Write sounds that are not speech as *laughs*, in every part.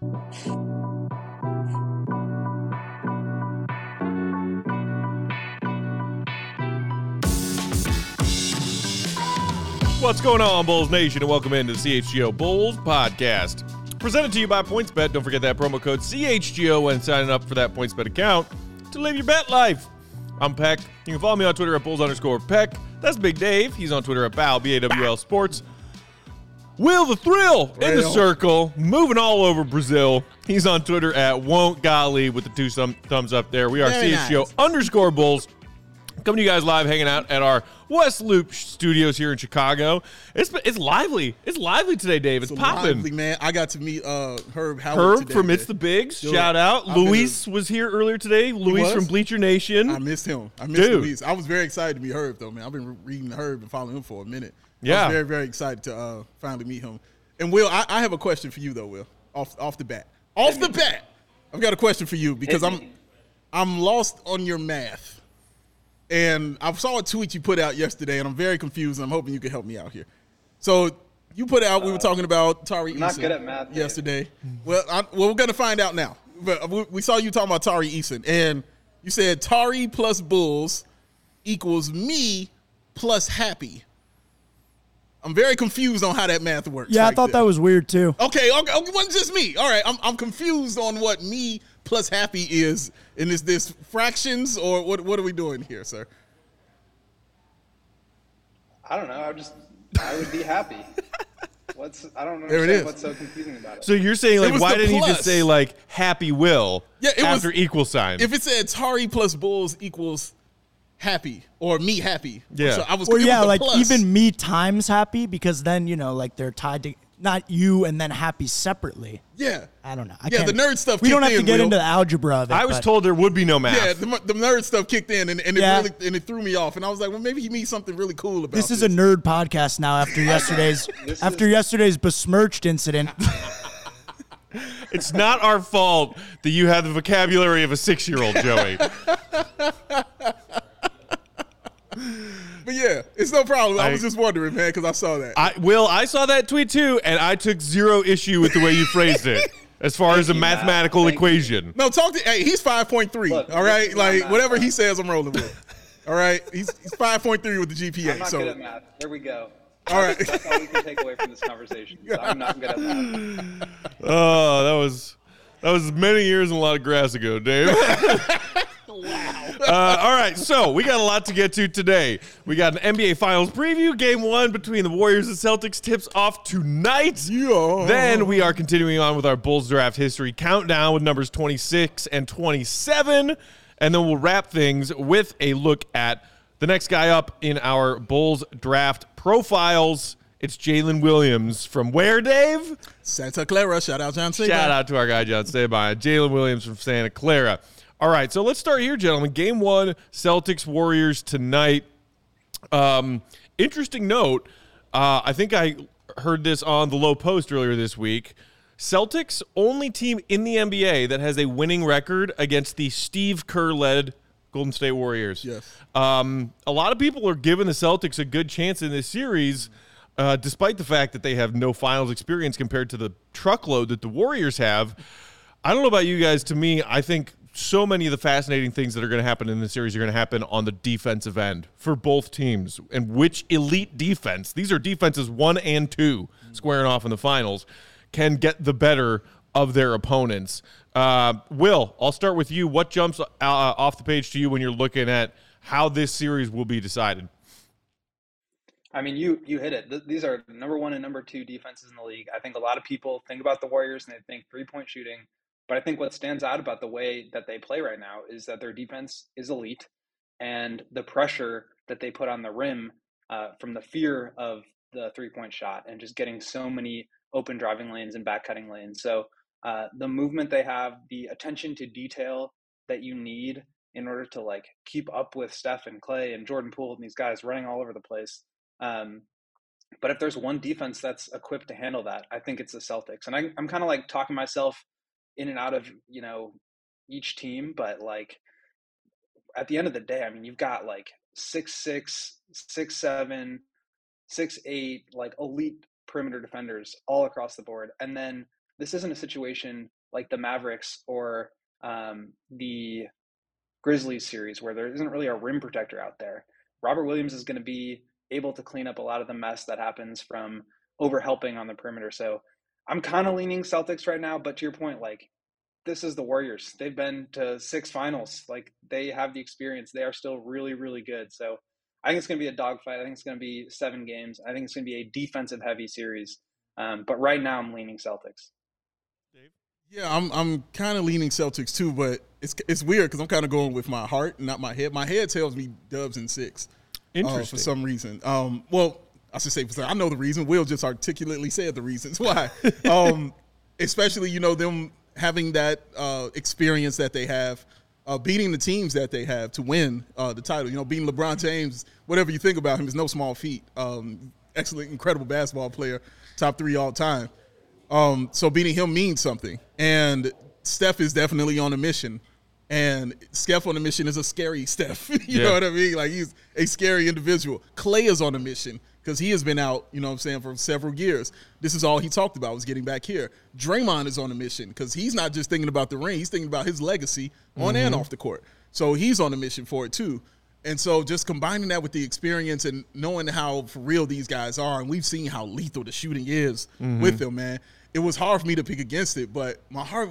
What's going on, Bulls Nation, and welcome into the CHGO Bulls podcast. Presented to you by PointsBet. Don't forget that promo code CHGO when signing up for that PointsBet account to live your bet life. I'm Peck. You can follow me on Twitter at Bulls underscore Peck. That's Big Dave. He's on Twitter at B-A-W-L Sports. Will the Thrill in the circle, moving all over Brazil. He's on Twitter at Won't Golly with the two thumb, thumbs up there. We are Very CHGO nice. underscore Bulls. Coming to you guys live, hanging out at our West Loop studios here in Chicago. It's it's lively. It's lively today, Dave. It's So popping. man. I got to meet uh, Herb Howard Herb today, from. It's the Bigs. Dude, Shout out. Been Luis was here earlier today. Luis from Bleacher Nation. I missed him. I missed Dude. Luis. I was very excited to meet Herb, though, man. I've been re- reading Herb and following him for a minute. I Yeah. was very, very excited to uh, finally meet him. And Will, I, I have a question for you, though, Will. Off off the bat. Off the bat. I've got a question for you because I'm I'm lost on your math. And I saw a tweet you put out yesterday, and I'm very confused. And I'm hoping you can help me out here. So you put out, we were talking about Tari I'm not Eason good at math, yesterday. Well, I, well, we're gonna find out now. But we, we saw you talking about Tari Eason, and you said Tari plus Bulls equals me plus Happy. I'm very confused on how that math works. Yeah, I thought there. that was weird too. Okay, okay, okay, it wasn't just me. All right, I'm, I'm confused on what me plus happy is. And is this fractions or what? What are we doing here, sir? I don't know. I just I would be happy. *laughs* What's I don't know it what's so confusing about it. so you're saying like why didn't you just say like Happy Will Yeah, it was- after equal sign? If it said Tari plus Bulls equals happy or me happy, Yeah. So I was. Or it was yeah, like plus. even me times happy because then you know like they're tied to not you and then happy separately. Yeah, I don't know. I Yeah, the nerd stuff We don't have to get Will. into the algebra of it. I was but- told there would be no math. yeah. The, the nerd stuff kicked in, and, and it Yeah. really and it threw me off. And I was like, well, maybe he means something really cool about This is a nerd podcast now after *laughs* yesterday's after is- yesterday's besmirched incident. *laughs* It's not our fault that you have the vocabulary of a six year old, Joey. *laughs* But yeah, it's no problem. I, I- was just wondering, man, because I saw that. I Will, I saw that tweet too, and I took zero issue with the way you phrased it *laughs* as far as a you, Matt. mathematical Thank equation. No, talk to. Hey, he's five point three. Look, All right, this is not like math. whatever he says, I'm rolling with. All right, he's, he's five point three with the GPA. I'm not so good at math. Here we go. All right. That's all you can take away from this conversation. I'm not good at math. *laughs* Oh, that was that was many years and a lot of grass ago, Dave. *laughs* wow. Uh, all right, so we got a lot to get to today. We got an NBA Finals preview. Game one between the Warriors and Celtics tips off tonight. Yeah. Then we are continuing on with our Bulls draft history countdown with numbers 26 and 27. And then we'll wrap things with a look at the next guy up in our Bulls draft profiles. It's Jalen Williams from where, Dave? Santa Clara, shout out John Cena. Shout out to our guy John Stabine, Jalen Williams from Santa Clara. All right, so let's start here, gentlemen. Game one, Celtics Warriors tonight. Um, interesting note. Uh, I think I heard this on the low post earlier this week. Celtics only team in the NBA that has a winning record against the Steve Kerr led Golden State Warriors. Yes. Um, a lot of people are giving the Celtics a good chance in this series, uh, despite the fact that they have no finals experience compared to the truckload that the Warriors have. I don't know about you guys. To me, I think so many of the fascinating things that are going to happen in the series are going to happen on the defensive end for both teams. And which elite defense, these are defenses one and two squaring off in the finals, can get the better of their opponents. Uh, Will, I'll start with you. What jumps uh, off the page to you when you're looking at how this series will be decided? I mean, you you hit it. Th- these are number one and number two defenses in the league. I think a lot of people think about the Warriors and they think three point shooting, but I think what stands out about the way that they play right now is that their defense is elite, and the pressure that they put on the rim uh, from the fear of the three point shot and just getting so many open driving lanes and back cutting lanes. So uh, the movement they have, the attention to detail that you need in order to like keep up with Steph and Klay and Jordan Poole and these guys running all over the place. Um, but if there's one defense that's equipped to handle that, I think it's the Celtics. And I, I'm kind of like talking myself in and out of you know each team, but like at the end of the day, I mean, you've got like six six, six seven, six eight, like elite perimeter defenders all across the board. And then this isn't a situation like the Mavericks or um, the Grizzlies series where there isn't really a rim protector out there. Robert Williams is going to be able to clean up a lot of the mess that happens from overhelping on the perimeter. So I'm kind of leaning Celtics right now, but to your point, like this is the Warriors. They've been to six finals. Like they have the experience. They are still really, really good. So I think it's going to be a dogfight. I think it's going to be seven games. I think it's going to be a defensive heavy series. Um, but right now, I'm leaning Celtics. Dave? Yeah, I'm I'm kind of leaning Celtics too, but it's it's weird because I'm kind of going with my heart, not my head. My head tells me Dubs and six. Interesting. Uh, for some reason. Um, well, I should say I know the reason. Will just articulately said the reasons *laughs* why. um, especially you know them having that uh, experience that they have, uh, beating the teams that they have to win uh, the title. You know, beating LeBron James, whatever you think about him, is no small feat. Um, excellent, incredible basketball player, top three all time. Um, so beating him means something. And Steph is definitely on a mission. And Steph on a mission is a scary *laughs* Steph. *laughs* you yeah. know what I mean? Like he's a scary individual. Klay is on a mission because he has been out, you know what I'm saying, for several years. This is all he talked about was getting back here. Draymond is on a mission because he's not just thinking about the ring, he's thinking about his legacy on mm-hmm. and off the court. So he's on a mission for it too. And so just combining that with the experience and knowing how for real these guys are, and we've seen how lethal the shooting is mm-hmm. with them, man. It was hard for me to pick against it, but my heart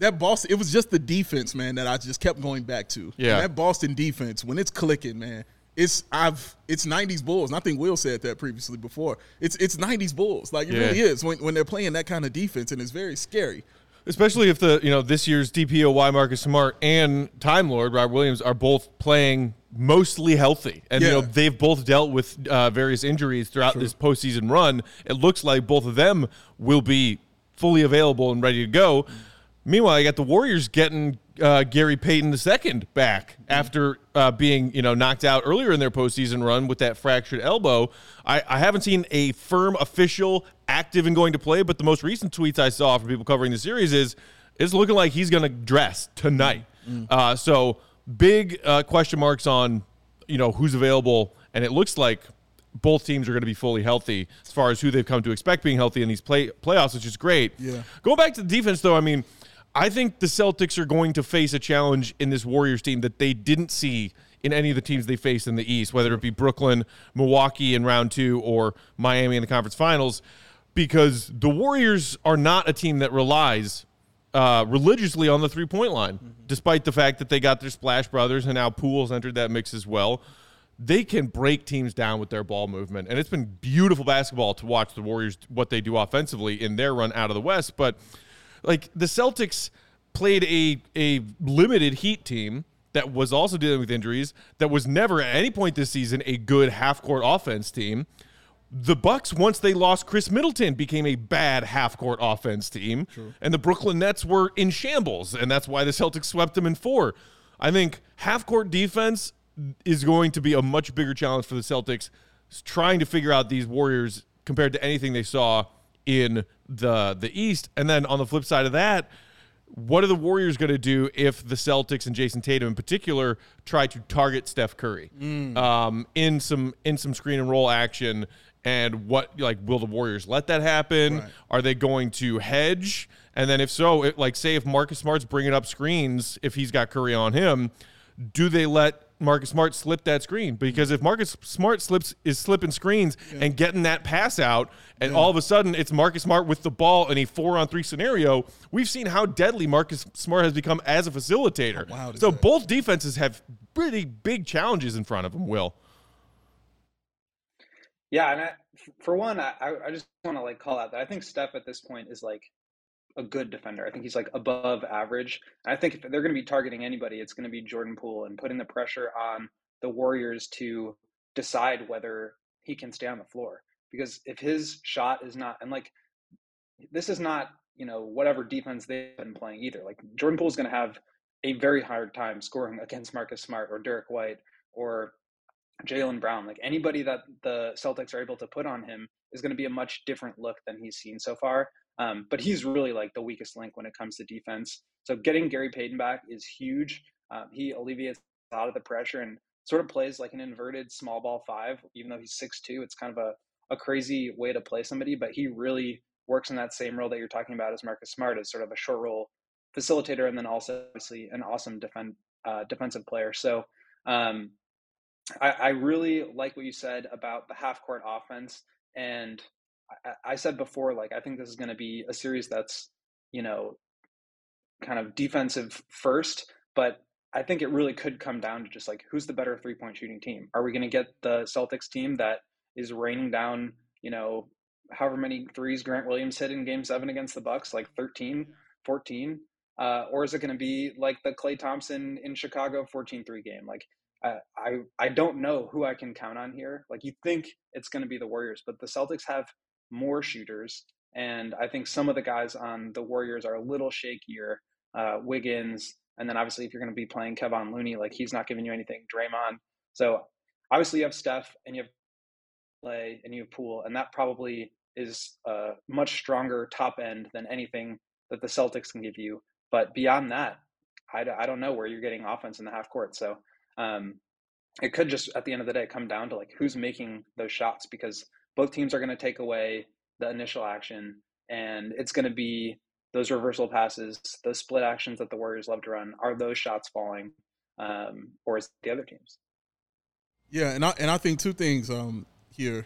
that Boston, it was just the defense, man, that I just kept going back to. Yeah. And that Boston defense, when it's clicking, man, it's I've it's '90s Bulls. And I think Will said that previously before. It's it's '90s Bulls. Like it yeah. really is when when they're playing that kind of defense, and it's very scary. Especially if the you know this year's DPOY Marcus Smart and Time Lord Rob Williams are both playing mostly healthy, and yeah. you know they've both dealt with uh, various injuries throughout True. this postseason run. It looks like both of them will be fully available and ready to go. Meanwhile, you got the Warriors getting uh, Gary Payton II back after uh, being you know knocked out earlier in their postseason run with that fractured elbow. I, I, haven't seen a firm official active and going to play, but the most recent tweets I saw from people covering the series is it's looking like he's going to dress tonight. Mm. Uh, so big uh, question marks on you know who's available, and it looks like both teams are going to be fully healthy as far as who they've come to expect being healthy in these play playoffs, which is great. Yeah. Going back to the defense, though, I mean I think the Celtics are going to face a challenge in this Warriors team that they didn't see in any of the teams they faced in the East, whether it be Brooklyn, Milwaukee in round two, or Miami in the conference finals, because the Warriors are not a team that relies uh, religiously on the three point line, mm-hmm. despite the fact that they got their Splash Brothers and now Poole's entered that mix as well. They can break teams down with their ball movement, and it's been beautiful basketball to watch the Warriors what they do offensively in their run out of the West, but like the Celtics played a a limited Heat team that was also dealing with injuries that was never at any point this season a good half court offense team. The Bucks once they lost Khris Middleton became a bad half court offense team True. and the Brooklyn Nets were in shambles and that's why the Celtics swept them in 4. I think half court defense is going to be a much bigger challenge for the Celtics trying to figure out these Warriors compared to anything they saw in the the East. And then on the flip side of that, what are the Warriors going to do if the Celtics and Jayson Tatum in particular try to target Steph Curry mm. um, in some in some screen and roll action? And what like will the Warriors let that happen? Right. Are they going to hedge? And then if so, it, like say if Marcus Smart's bringing up screens, if he's got Curry on him, do they let Marcus Smart slip that screen because if Marcus Smart slips is slipping screens and getting that pass out, and all of a sudden it's Marcus Smart with the ball in a four on three scenario, we've seen how deadly Marcus Smart has become as a facilitator. wild is so that? both defenses have pretty big challenges in front of them. Will Yeah, and I, for one, I, I just want to like call out that I think Steph at this point is like a good defender. I think he's like above average. I think if they're going to be targeting anybody, it's going to be Jordan Poole and putting the pressure on the Warriors to decide whether he can stay on the floor. Because if his shot is not, and like this is not, you know, whatever defense they've been playing either. Like Jordan Poole is going to have a very hard time scoring against Marcus Smart or Derrick White or Jaylen Brown. Like anybody that the Celtics are able to put on him is going to be a much different look than he's seen so far. Um, but he's really like the weakest link when it comes to defense. So getting Gary Payton back is huge. Um, he alleviates a lot of the pressure and sort of plays like an inverted small ball five, even though he's six two. It's kind of a, a crazy way to play somebody, but he really works in that same role that you're talking about as Marcus Smart as sort of a short role facilitator and then also obviously an awesome defend, uh, defensive player. So um, I, I really like what you said about the half court offense. And I, I said before, like, I think this is going to be a series that's, you know, kind of defensive first, but I think it really could come down to just like who's the better three point shooting team? Are we going to get the Celtics team that is raining down, you know, however many threes Grant Williams hit in game seven against the Bucks, like 13, 14? Uh, or is it going to be like the Klay Thompson in Chicago 14 3 game? Like, I, I I don't know who I can count on here. Like you think it's going to be the Warriors, but the Celtics have more shooters, and I think some of the guys on the Warriors are a little shakier. Uh, Wiggins, and then obviously if you're going to be playing Kevon Looney, like he's not giving you anything. Draymond. So obviously you have Steph and you have Klay and you have Poole, and that probably is a much stronger top end than anything that the Celtics can give you. But beyond that, I, I don't know where you're getting offense in the half court. So um, it could just at the end of the day come down to like who's making those shots because both teams are going to take away the initial action and it's going to be those reversal passes those split actions that the warriors love to run are those shots falling um, or is the other teams Yeah, and I and I think two things um, here.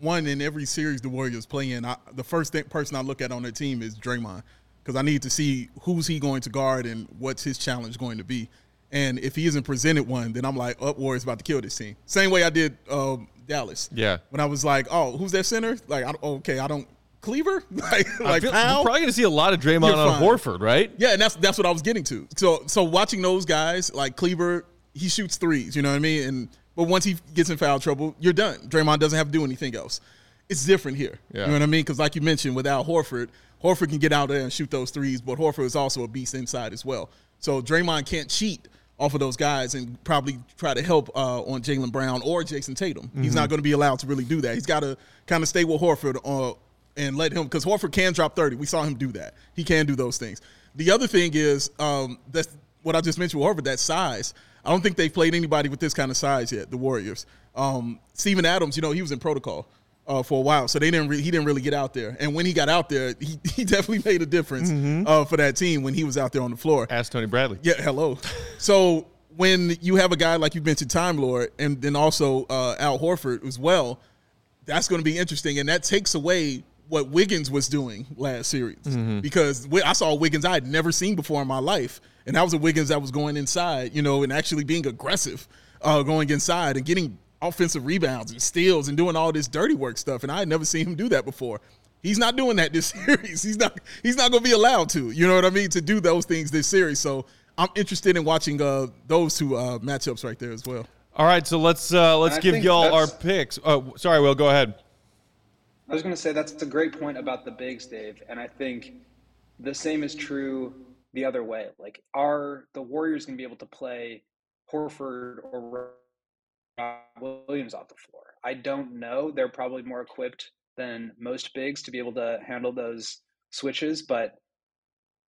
One, in every series the Warriors play in, I, the first person I look at on their team is Draymond because I need to see who's he going to guard and what's his challenge going to be. And if he isn't presented one, then I'm like, oh, Warriors about to kill this team. Same way I did um, Dallas. Yeah. When I was like, oh, who's that center? Like, I, okay, I don't Kleber, *laughs* like, like feel- Powell? we're probably going to see a lot of Draymond on. Horford, right? Yeah, and that's that's what I was getting to. So so watching those guys like Kleber, he shoots threes. You know what I mean? And but once he gets in foul trouble, you're done. Draymond doesn't have to do anything else. It's different here. Yeah. You know what I mean? Because like you mentioned, without Horford, Horford can get out there and shoot those threes, but Horford is also a beast inside as well. So Draymond can't cheat off of those guys and probably try to help uh, on Jaylen Brown or Jayson Tatum. He's not going to be allowed to really do that. He's got to kind of stay with Horford uh, and let him because Horford can drop 30. We saw him do that. He can do those things. The other thing is um, that's what I just mentioned with Horford, that size. I don't think they've played anybody with this kind of size yet, the Warriors. Um, Steven Adams, you know, he was in protocol uh, for a while, so they didn't re- he didn't really get out there. And when he got out there, he, *laughs* he definitely made a difference uh, for that team when he was out there on the floor. Ask Tony Bradley. Yeah, hello. *laughs* So when you have a guy like you mentioned, Time Lord, and then also uh, Al Horford as well, that's going to be interesting, and that takes away what Wiggins was doing last series because Wi- I saw Wiggins I had never seen before in my life, and that was a Wiggins that was going inside, you know, and actually being aggressive, uh, going inside and getting offensive rebounds and steals and doing all this dirty work stuff, and I had never seen him do that before. He's not doing that this *laughs* series. He's not. He's not going to be allowed to. You know what I mean? To do those things this series. So I'm interested in watching uh, those two uh, matchups right there as well. All right, so let's uh, let's I give y'all our picks. Oh, sorry, Will, go ahead. I was going to say that's a great point about the bigs, Dave, and I think the same is true the other way. Like, are the Warriors going to be able to play Horford or Rob Williams off the floor? I don't know. They're probably more equipped than most bigs to be able to handle those switches, but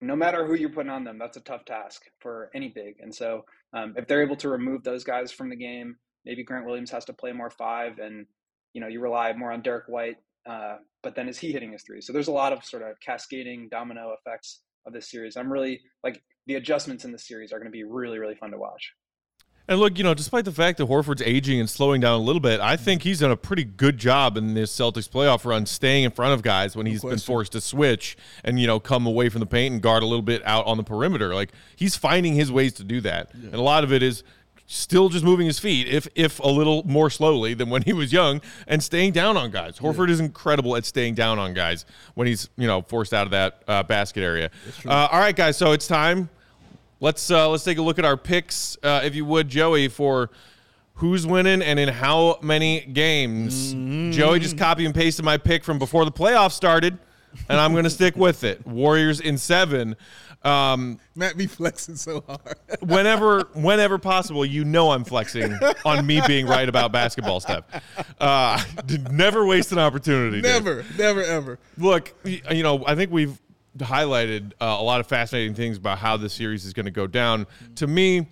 no matter who you're putting on them, that's a tough task for any big. And so, um, if they're able to remove those guys from the game, maybe Grant Williams has to play more five, and you know you rely more on Derrick White. Uh, but then is he hitting his three? So there's a lot of sort of cascading domino effects of this series. I'm really like the adjustments in this series are going to be really really fun to watch. And look, you know, despite the fact that Horford's aging and slowing down a little bit, I think he's done a pretty good job in this Celtics playoff run, staying in front of guys when he's been forced to switch and you know come away from the paint and guard a little bit out on the perimeter. Like he's finding his ways to do that, yeah. and a lot of it is still just moving his feet, if if a little more slowly than when he was young, and staying down on guys. Horford yeah. is incredible at staying down on guys when he's you know forced out of that uh, basket area. Uh, all right, guys, so it's time Let's uh, let's take a look at our picks, uh, if you would, Joey, for who's winning and in how many games. Mm-hmm. Joey just copy and pasted my pick from before the playoffs started, and I'm going to stick with it. Warriors in seven. Um, Matt be flexing so hard. *laughs* whenever, whenever possible, you know I'm flexing on me being right about basketball stuff. Uh, *laughs* never waste an opportunity. Never, dude. never, ever. Look, you know, I think we've highlighted uh, a lot of fascinating things about how the series is going to go down. To me,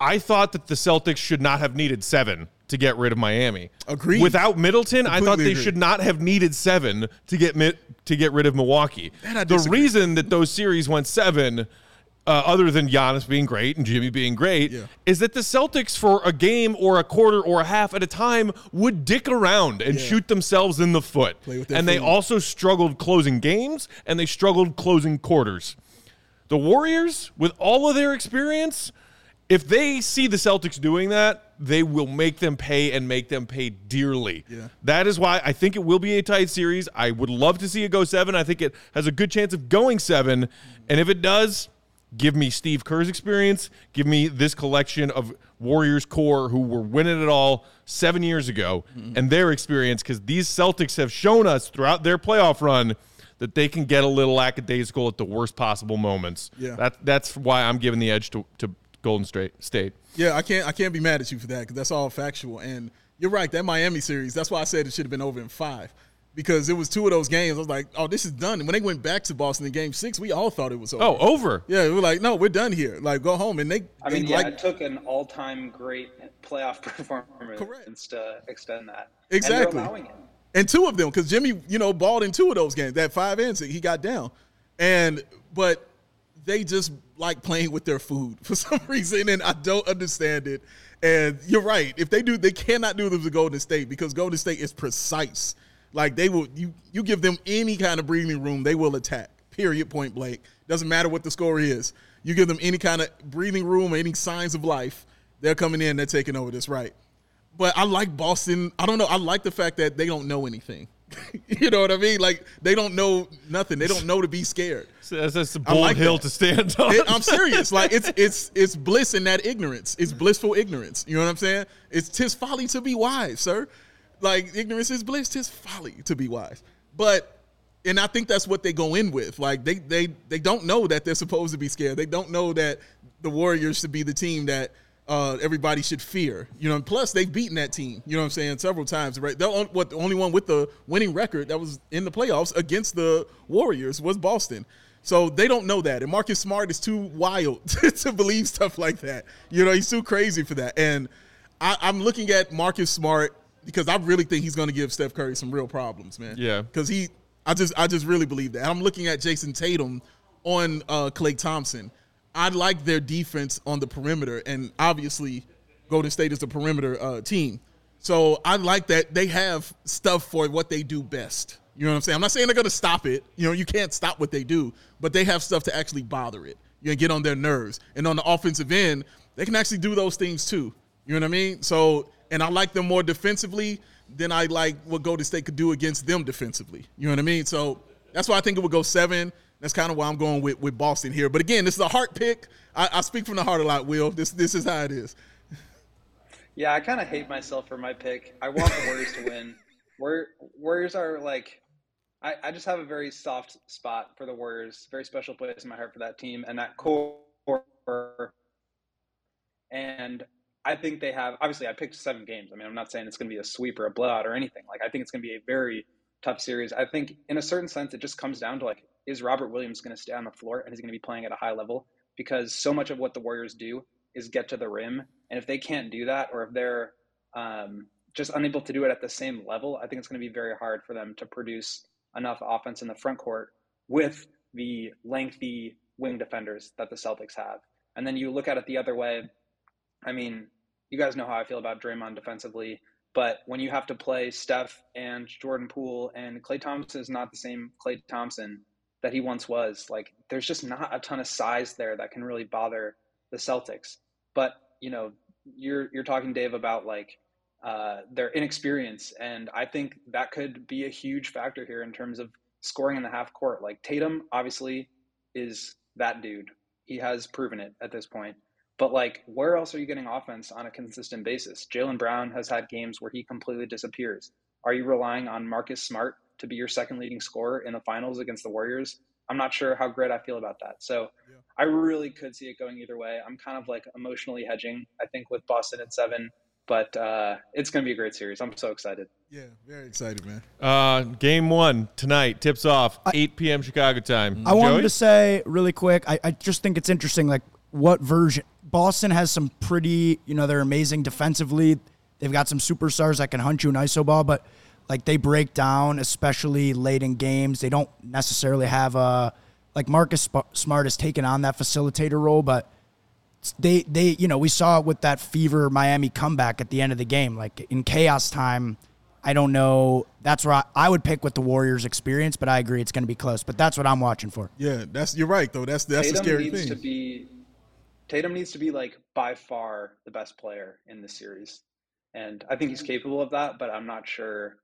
I thought that the Celtics should not have needed seven to get rid of Miami. Agreed. Without Middleton, Completely I thought they should not have needed seven to get to get rid of Milwaukee. The reason that those series went seven uh, other than Giannis being great and Jimmy being great, yeah. is that the Celtics, for a game or a quarter or a half at a time, would dick around and yeah. shoot themselves in the foot. And they also struggled closing games and they struggled closing quarters. The Warriors, with all of their experience, if they see the Celtics doing that, they will make them pay and make them pay dearly. Yeah. That is why I think it will be a tight series. I would love to see it go seven. I think it has a good chance of going seven. And if it does, Give me Steve Kerr's experience. Give me this collection of Warriors core who were winning it all seven years ago mm-hmm. and their experience because these Celtics have shown us throughout their playoff run that they can get a little lackadaisical at the worst possible moments. Yeah. That, that's why I'm giving the edge to, to Golden State. Yeah, I can't I can't be mad at you for that because that's all factual. And you're right, that Miami series, that's why I said it should have been over in five because it was two of those games. I was like, oh, this is done. And when they went back to Boston in game six, we all thought it was over. Oh, over. Yeah, we were like, no, we're done here. Like, go home. And they, I mean, they yeah, like, it took an all time great playoff *laughs* performance Correct. to extend that. Exactly. And, and two of them, because Jimmy, you know, balled in two of those games. That five ends, he got down. And, but they just like playing with their food *laughs* for some reason. And I don't understand it. And you're right. If they do, they cannot do this to Golden State because Golden State is precise like they will you you give them any kind of breathing room, they will attack. Period point blank. Doesn't matter what the score is. You give them any kind of breathing room any signs of life, they're coming in, they're taking over this right. But I like Boston. I don't know. I like the fact that they don't know anything. *laughs* you know what I mean? Like they don't know nothing. They don't know to be scared. So that's, that's a bold like hill that. to stand on. It, I'm serious. Like it's it's it's bliss in that ignorance. It's blissful ignorance. You know what I'm saying? It's tis folly to be wise, sir. Like ignorance is bliss, tis folly to be wise. But and I think that's what they go in with. Like they they they don't know that they're supposed to be scared. They don't know that the Warriors should be the team that uh, everybody should fear. You know, plus they've beaten that team. You know what I'm saying several times. Right? They're what the only one with the winning record that was in the playoffs against the Warriors was Boston. So they don't know that. And Marcus Smart is too wild *laughs* to believe stuff like that. You know, he's too crazy for that. And I, I'm looking at Marcus Smart because I really think he's going to give Steph Curry some real problems, man. Yeah. Because he, I just, I just really believe that. I'm looking at Jayson Tatum on uh, Klay Thompson. I like their defense on the perimeter, and obviously, Golden State is the perimeter uh, team. So I like that they have stuff for what they do best. You know what I'm saying? I'm not saying they're going to stop it. You know, you can't stop what they do, but they have stuff to actually bother it. You know, get on their nerves. And on the offensive end, they can actually do those things too. You know what I mean? So and I like them more defensively than I like what Golden State could do against them defensively. You know what I mean? So that's why I think it would go seven. That's kind of why I'm going with, with Boston here. But again, this is a heart pick. I, I speak from the heart a lot, Will. This this is how it is. Yeah, I kind of hate myself for my pick. I want the Warriors to win. Warriors are like, I, I just have a very soft spot for the Warriors. Very special place in my heart for that team and that core. And I think they have. Obviously, I picked seven games. I mean, I'm not saying it's going to be a sweep or a blowout or anything. Like, I think it's going to be a very tough series. I think, in a certain sense, it just comes down to like, is Robert Williams going to stay on the floor and is going to be playing at a high level? Because so much of what the Warriors do is get to the rim, and if they can't do that, or if they're um, just unable to do it at the same level, I think it's going to be very hard for them to produce enough offense in the front court with the lengthy wing defenders that the Celtics have. And then you look at it the other way I mean, you guys know how I feel about Draymond defensively, but when you have to play Steph and Jordan Poole and Klay Thompson is not the same Klay Thompson that he once was. Like, there's just not a ton of size there that can really bother the Celtics. But you know, you're you're talking Dave about like uh, their inexperience, and I think that could be a huge factor here in terms of scoring in the half court. Like Tatum, obviously, is that dude. He has proven it at this point. But like, where else are you getting offense on a consistent basis? Jaylen Brown has had games where he completely disappears. Are you relying on Marcus Smart to be your second leading scorer in the finals against the Warriors? I'm not sure how great I feel about that. So yeah. I really could see it going either way. I'm kind of like emotionally hedging, I think, with Boston at seven, but uh, it's going to be a great series. I'm so excited. Yeah, very excited, man. Uh, game one tonight tips off 8 p.m. Chicago time. I wanted to say really quick. I, I just think it's interesting, like what version Boston has some pretty, you know, they're amazing defensively. They've got some superstars that can hunt you an iso ball, but like they break down, especially late in games. They don't necessarily have a like Marcus Smart has taken on that facilitator role, but they they you know we saw it with that fever Miami comeback at the end of the game. Like in chaos time, I don't know. That's where I, I would pick with the Warriors' experience, but I agree it's going to be close. But that's what I'm watching for. Yeah, that's you're right though. That's that's Tatum the scary needs thing. To be, Tatum needs to be like by far the best player in the series, and I think he's capable of that. But I'm not sure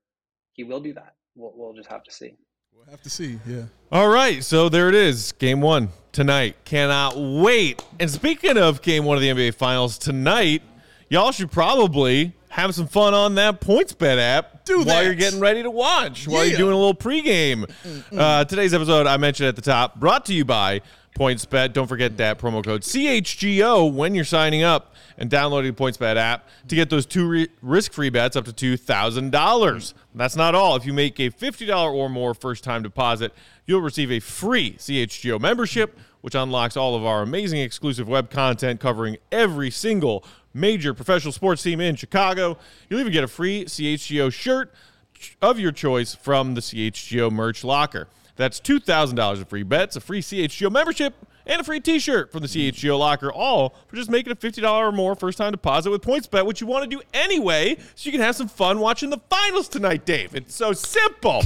he will do that. We'll, we'll just have to see. We'll have to see. Yeah. All right. So there it is. Game one tonight. Cannot wait. And speaking of game one of the NBA Finals tonight, y'all should probably have some fun on that points bet app Do while that. you're getting ready to watch, while Yeah. you're doing a little pregame. Uh, today's episode, I mentioned at the top, brought to you by PointsBet. Don't forget that promo code CHGO when you're signing up and downloading the PointsBet app to get those two re- risk-free bets up to $2,000. That's not all. If you make a $50 or more first-time deposit, you'll receive a free CHGO membership, which unlocks all of our amazing exclusive web content covering every single major professional sports team in Chicago. You'll even get a free CHGO shirt of your choice from the CHGO merch locker. That's $2,000 of free bets, a free CHGO membership, and a free t-shirt from the CHGO locker, all for just making a $50 or more first-time deposit with PointsBet, which you want to do anyway so you can have some fun watching the finals tonight, Dave. It's so simple.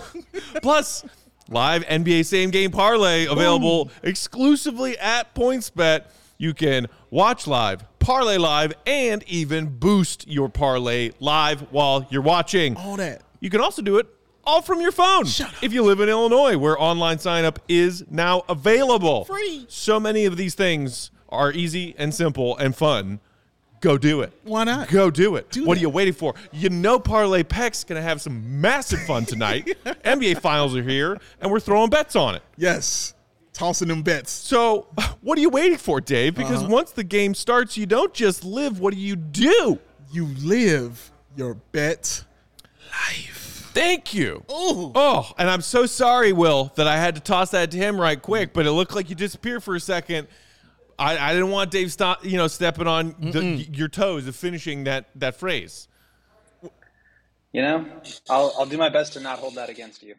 *laughs* Plus, live NBA same-game parlay available exclusively at PointsBet. You can watch live, parlay live, and even boost your parlay live while you're watching. All that. You can also do it all from your phone. If you live in Illinois, where online sign up is now available. Free. So many of these things are easy and simple and fun. Go do it. Why not? Go do it. Do what that. are you waiting for? You know Parlay Peck's going to have some massive fun tonight. *laughs* NBA finals are here, and we're throwing bets on it. Yes. Tossing them bets. So, what are you waiting for, Dave? Because Uh-huh. once the game starts, you don't just live. What do you do? You live your bet life. Thank you. Ooh. Oh, and I'm so sorry, Will, that I had to toss that to him right quick, but it looked like you disappeared for a second. I, I didn't want Dave stop, you know, stepping on the, your toes of finishing that that phrase. You know, I'll I'll do my best to not hold that against you.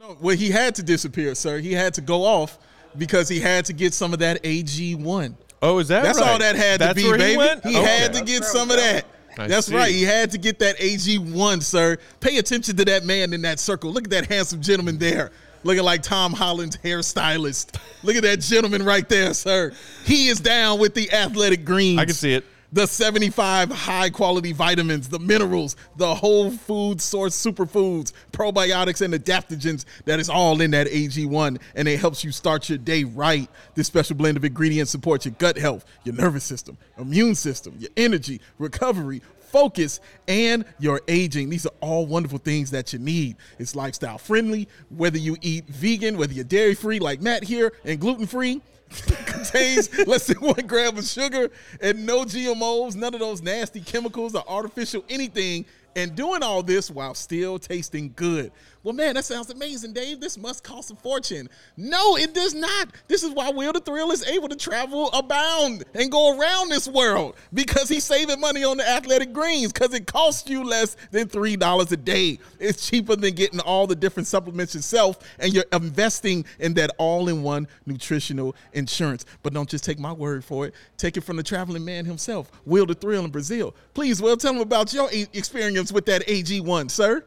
Oh, no, well, he had to disappear, sir. He had to go off because he had to get some of that AG1. Oh, is that That's right? all that had That's to be, where baby. He, went? He Okay. had to That's oh, get where I some was of that. I That's see. right. He had to get that AG1, sir. Pay attention to that man in that circle. Look at that handsome gentleman there. Looking like Tom Holland's hairstylist. Look at that gentleman right there, sir. He is down with the athletic greens. I can see it. The 75 high quality vitamins, the minerals, the whole food source superfoods, probiotics, and adaptogens that is all in that AG1. And it helps you start your day right. This special blend of ingredients supports your gut health, your nervous system, immune system, your energy, recovery, focus, and your aging. These are all wonderful things that you need. It's lifestyle friendly, whether you eat vegan, whether you're dairy free like Matt here, and gluten free. *laughs* contains less than one gram of sugar and no GMOs, none of those nasty chemicals or artificial anything, and doing all this while still tasting good. Well, man, that sounds amazing, Dave. This must cost a fortune. No, it does not. This is why Will the Thrill is able to travel abound and go around this world because he's saving money on the athletic greens because it costs you less than $3 a day. It's cheaper than getting all the different supplements yourself, and you're investing in that all in one nutritional insurance. But don't just take my word for it, take it from the traveling man himself, Will the Thrill in Brazil. Please, Will, tell him about your experience with that AG1, sir.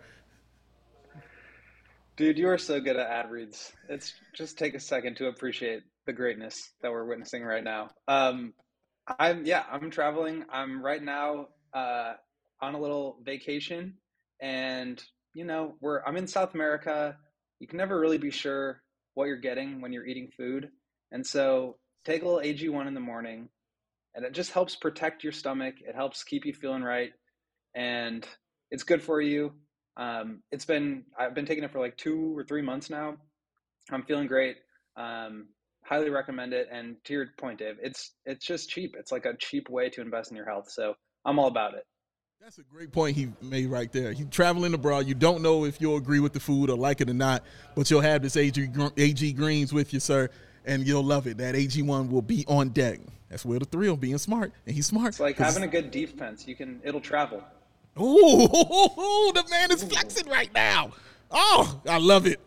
Dude, you are so good at ad reads. It's just take a second to appreciate the greatness that we're witnessing right now. Um, I'm yeah, I'm traveling. I'm right now uh, on a little vacation, and you know, we're I'm in South America. You can never really be sure what you're getting when you're eating food, and so take a little AG1 in the morning, and it just helps protect your stomach. It helps keep you feeling right, and it's good for you. Um, it's been I've been taking it for like two or three months now. I'm feeling great. Um, highly recommend it. And to your point, Dave, it's it's just cheap. It's like a cheap way to invest in your health. So I'm all about it. That's a great point he made right there. You traveling abroad, you don't know if you'll agree with the food or like it or not, but you'll have this AG, AG greens with you, sir, and you'll love it. That AG1 will be on deck. That's where the thrill, being smart, and he's smart. It's like having a good defense. You can it'll travel. Ooh, *laughs* the man is flexing right now. Oh, I love it.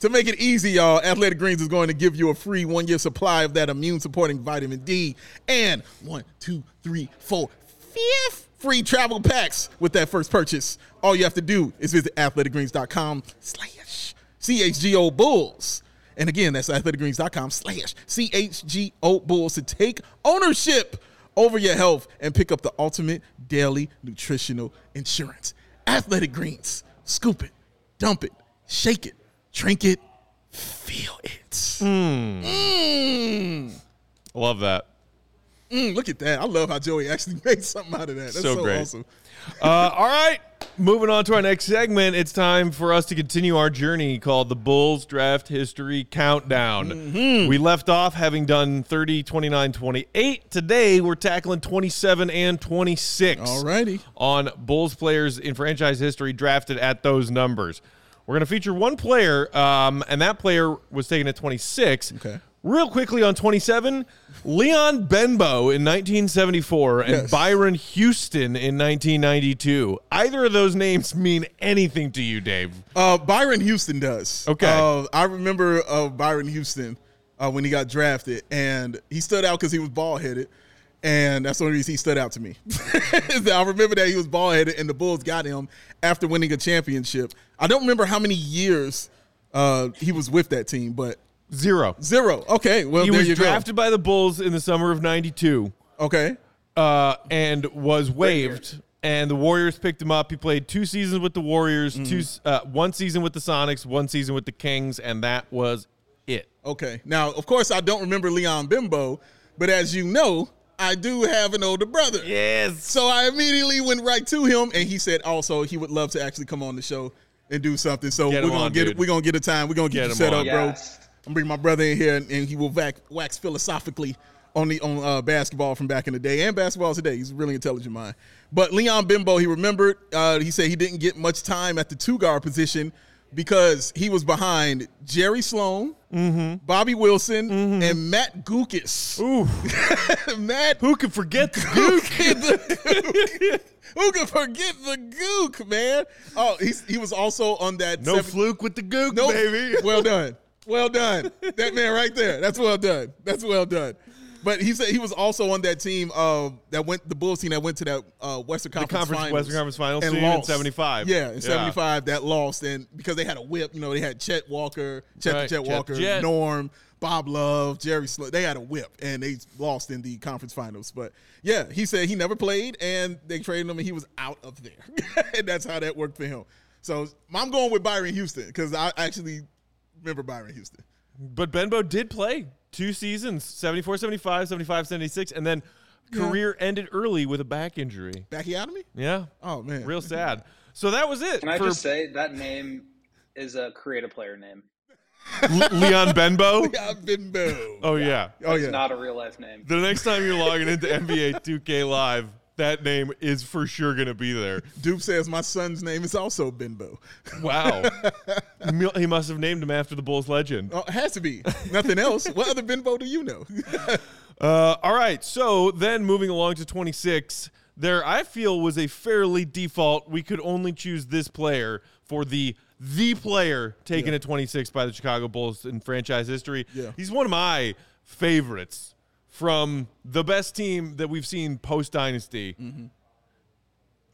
To make it easy, y'all, Athletic Greens is going to give you a free one year supply of that immune supporting vitamin D and one, two, three, four, fifth free travel packs with that first purchase. All you have to do is visit athleticgreens.com slash CHGO Bulls. And again, that's athleticgreens.com slash CHGO Bulls to take ownership over your health and pick up the ultimate daily nutritional insurance. Athletic Greens. Scoop it, dump it, shake it, drink it, feel it. Mm. Love that. Mm, look at that. I love how Joey actually *laughs* made something out of that. That's so, So great. awesome. Uh, all right. Moving on to our next segment, it's time for us to continue our journey called the Bulls Draft History Countdown. Mm-hmm. We left off having done 30, 29, 28. Today, we're tackling 27 and 26 Alrighty. on Bulls players in franchise history drafted at those numbers. We're going to feature one player, um, and that player was taken at 26. Okay. Real quickly on 27, Leon Benbow in 1974 and Yes. Byron Houston in 1992. Either of those names mean anything to you, Dave? Uh, Byron Houston does. Okay. Uh, I remember uh, Byron Houston uh, when he got drafted, and he stood out because he was bald headed. And that's the only reason he stood out to me. *laughs* I remember that he was bald headed, and the Bulls got him after winning a championship. I don't remember how many years uh, he was with that team, but Zero. zero. Okay, well He there was you drafted by the Bulls in the summer of 92. Okay, uh, and was waived. And the Warriors picked him up. He played two seasons with the Warriors, two uh, one season with the Sonics, one season with the Kings, and that was it. okay. Now, of course, I don't remember Leon Bimbo, but as you know, I do have an older brother. Yes. So I immediately went right to him, and he said also he would love to actually come on the show and do something. So Get we're gonna on, get dude. it. We're gonna get a time. We're gonna get, Get you set on. up, bro. I'm gonna my brother in here, and, and he will wax, wax philosophically on the on uh, basketball from back in the day and basketball today. He's a really intelligent mind. But Leon Bimbo, he remembered. Uh, he said he didn't get much time at the two guard position because he was behind Jerry Sloan, Mm-hmm. Bobby Wilson, and Matt Guokas. Ooh, *laughs* Matt who could forget the can, the, *laughs* who can forget the gook, man? Oh, he's, he was also on that. no seven- fluke with the gook, Nope. baby. Well done. Well done. That man right there. That's well done. That's well done. But he said he was also on that team uh, that went the Bulls team that went to that uh, Western Conference, Conference- Finals Western Conference Finals and lost. 75. Yeah, in Yeah. seventy five that lost and because they had a whip, you know, they had Chet Walker, Chet Right, Chet Chet Walker, Jet. Norm, Bob Love, Jerry They had a whip and they lost in the conference finals. But yeah, he said he never played and they traded him and he was out of there. *laughs* and that's how that worked for him. So I'm going with Byron Houston because I actually remember Byron Houston. But Benbow did play two seasons 74, 75, 75, 76, and then career ended early with a back injury. Backiotomy? Yeah. Oh man, Real sad. So that was it. Can I for just say that name is a creative player name. Le- Leon Benbow? I've been boo. Oh, yeah. Oh It's yeah. not a real life name. The next time you're logging into NBA 2K Live, that name is for sure going to be there. *laughs* Dupe says my son's name is also Benbow. *laughs* Wow. he must have named him after the Bulls legend. Oh, it has to be. Nothing else. What other Benbow do you know? *laughs* Uh, all right. So then moving along to 26, there I feel was a fairly default. We could only choose this player for the the player taken Yeah. at 26 by the Chicago Bulls in franchise history. Yeah. He's one of my favorites from the best team that we've seen post dynasty. Mm-hmm.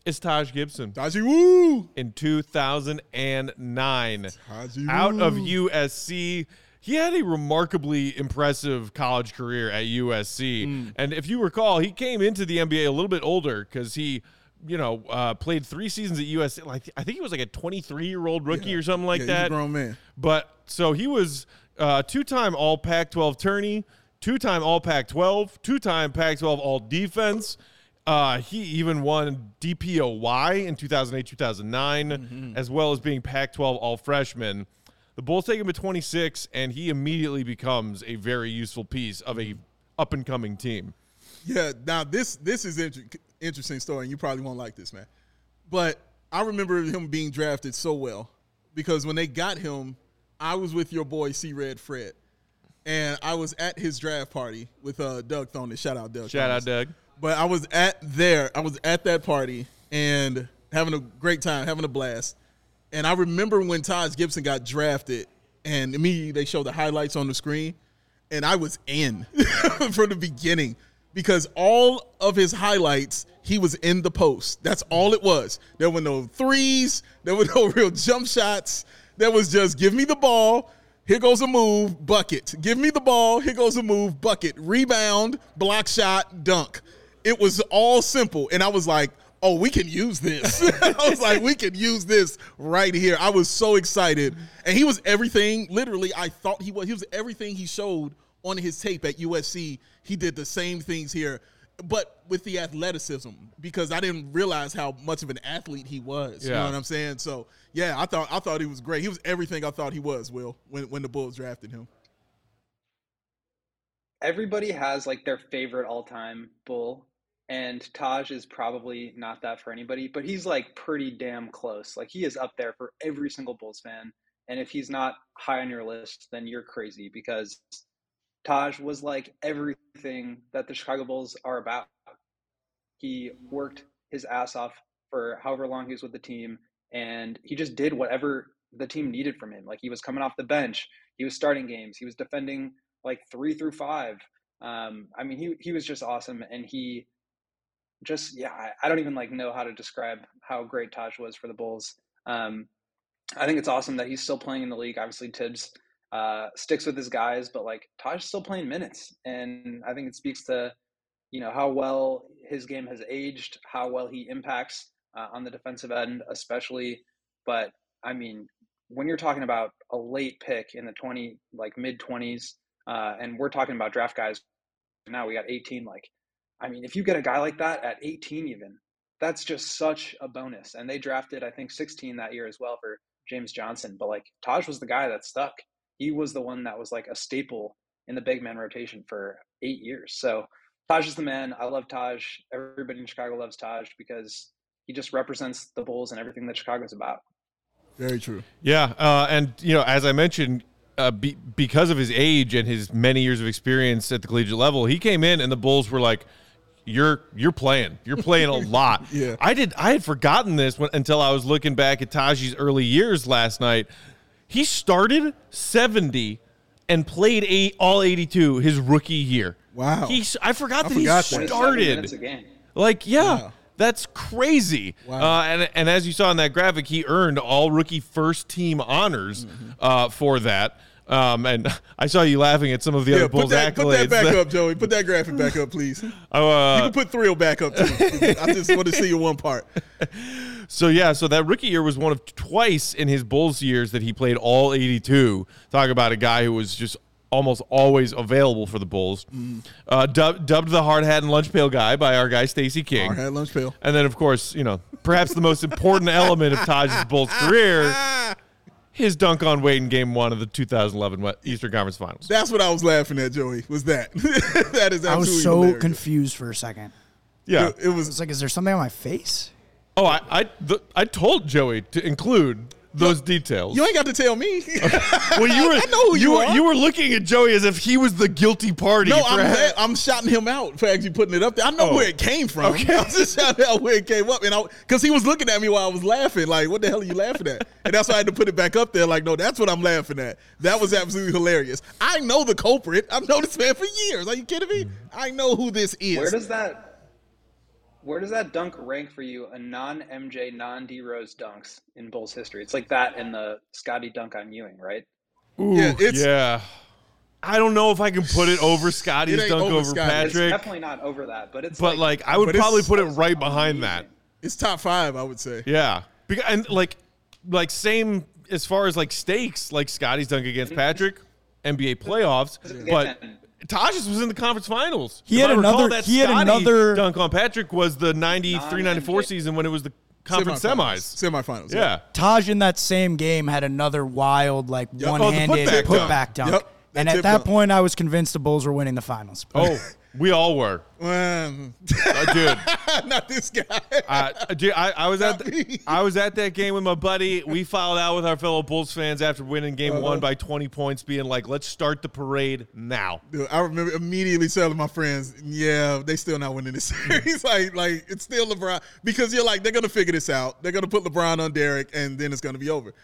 It's Taj Gibson Taji Woo. in 2009 Taji out of USC. He had a remarkably impressive college career at USC. Mm. And if you recall, he came into the NBA a little bit older because he, you know, uh, played three seasons at USC. Like I think he was like a 23 year old rookie or something like Yeah, that. grown man. But so he was uh, two time All Pac 12 tourney, two time All Pac 12, two time Pac 12 All Defense. Uh, he even won DPOY in 2008 2009, Mm-hmm. as well as being Pac 12 All Freshman. The Bulls take him at 26, and he immediately becomes a very useful piece of a up and coming team. Yeah. Now this this is inter- interesting story, and you probably won't like this, man. But I remember him being drafted so well because when they got him, I was with your boy C Red Fred, and I was at his draft party with uh, Doug Thonis. Shout out Doug. Shout Thonis. out, Doug. But I was at there. I was at that party and having a great time, having a blast. And I remember when Taj Gibson got drafted, and immediately they showed the highlights on the screen, and I was in *laughs* from the beginning because all of his highlights he was in the post. That's all it was. There were no threes. There were *laughs* no real jump shots. There was just give me the ball. Here goes a move, bucket. Give me the ball. Here goes a move, bucket. Rebound, block shot, dunk. It was all simple. And I was like, oh, we can use this. *laughs* I was like, we can use this right here. I was so excited. And he was everything, literally, I thought he was. He was everything he showed on his tape at USC. He did the same things here, but with the athleticism, because I didn't realize how much of an athlete he was. You Yeah. know what I'm saying? So yeah, I thought I thought he was great. He was everything I thought he was, Will, when when the Bulls drafted him. everybody has like their favorite all-time bull and Taj is probably not that for anybody, but he's like pretty damn close. Like he is up there for every single Bulls fan. And if he's not high on your list, then you're crazy because Taj was like everything that the Chicago Bulls are about. He worked his ass off for however long he was with the team, and he just did whatever the team needed from him. Like he was coming off the bench, he was starting games, he was defending like three through five. Um, I mean, he he was just awesome, and he just yeah, I, I don't even like know how to describe how great Taj was for the Bulls. Um, I think it's awesome that he's still playing in the league. Obviously, Thibs uh, sticks with his guys, but like Taj's still playing minutes, and I think it speaks to you know how well his game has aged, how well he impacts uh, on the defensive end, especially. But I mean, when you're talking about a late pick in the twenty, like mid twenties, uh, and we're talking about draft guys now, we got 18. Like, I mean, if you get a guy like that at 18, even that's just such a bonus. And they drafted, I think, 16 that year as well for James Johnson. But like, Taj was the guy that stuck. He was the one that was like a staple in the big man rotation for eight years. So Taj is the man. I love Taj. Everybody in Chicago loves Taj because he just represents the Bulls and everything that Chicago's about. Very true. Yeah, uh, and you know, as I mentioned, uh, be, because of his age and his many years of experience at the collegiate level, he came in and the Bulls were like, "You're you're playing, you're playing a *laughs* lot." Yeah. I did. I had forgotten this when, until I was looking back at Taji's early years last night. He started seventy and played eight all eighty two his rookie year. Wow. He I forgot I that forgot he that. started. Like, yeah, Wow. that's crazy. Wow. Uh, and and as you saw in that graphic, he earned all rookie first team honors Mm-hmm. uh, for that. Um, and *laughs* I saw you laughing at some of the Yeah, other put Bulls that, accolades. put that back up, Joey. Put that graphic back up, please. *laughs* You Uh, can put Thrill back up too. *laughs* I just want to see your one part. so yeah, so that rookie year was one of twice in his Bulls years that he played all 82. Talk about a guy who was just almost always available for the Bulls. Mm-hmm. Uh, dub, dubbed the hard hat and lunch pail guy by our guy Stacey King. Our had lunch pail. And then, of course, you know, perhaps the most important element of Taj's Bulls career, his dunk on Wade in Game One of the 2011 West- Eastern Conference Finals. That's what I was laughing at, Joey. Was that? *laughs* that is absolutely I was so hilarious. confused for a second. Yeah. It, it was It's like, is there something on my face? Oh, I I, the, I told Joey to include those details. you ain't got to tell me. *laughs* well, you *laughs* were I know who you were, are. you were looking at Joey as if he was the guilty party. No, I'm ha- I'm shouting him out for actually putting it up there. I know Oh. where it came from. Okay. *laughs* I'm just shouting out where it came up, and because he was looking at me while I was laughing, like, "What the hell are you laughing at?" And that's why I had to put it back up there. Like, no, that's what I'm laughing at. That was absolutely hilarious. I know the culprit. I've known this man for years. Are you kidding me? I know who this is. Where does that where does that dunk rank for you? A non MJ, non D Rose dunks in Bulls history. It's like that and the Scottie dunk on Ewing, right? yeah, it's yeah. I don't know if I can put it over Scottie's It dunk over over, Scottie. It's Patrick, definitely not over that, but it's but like I would probably put it right behind that. it's top five. I would say. Yeah, because and like like same as far as like stakes, like Scottie's dunk against mm-hmm. Patrick, NBA playoffs, but. Again. Taj's was in the conference finals. He If had I recall, another- That he had Scottie another- dunk on Patrick was the 93 94 season when it was the conference semis. Semifinals. Yeah. Taj in that same game had another wild, like Yep. Oh, one-handed putback putback, dunk. dunk. Yep. And at that dunk. point, I was convinced the Bulls were winning the finals. Oh, *laughs* we all were. Uh, dude, *laughs* not this guy. uh, dude, I, I was at Not the, I was at that game with my buddy. We filed out with our fellow Bulls fans after winning game Uh-huh. one by 20 points, being like, let's start the parade now. Dude, I remember immediately telling my friends, "Yeah, they still not winning this series. *laughs* like, like it's still LeBron because you're like they're gonna figure this out. They're gonna put LeBron on Derrick, and then it's gonna be over."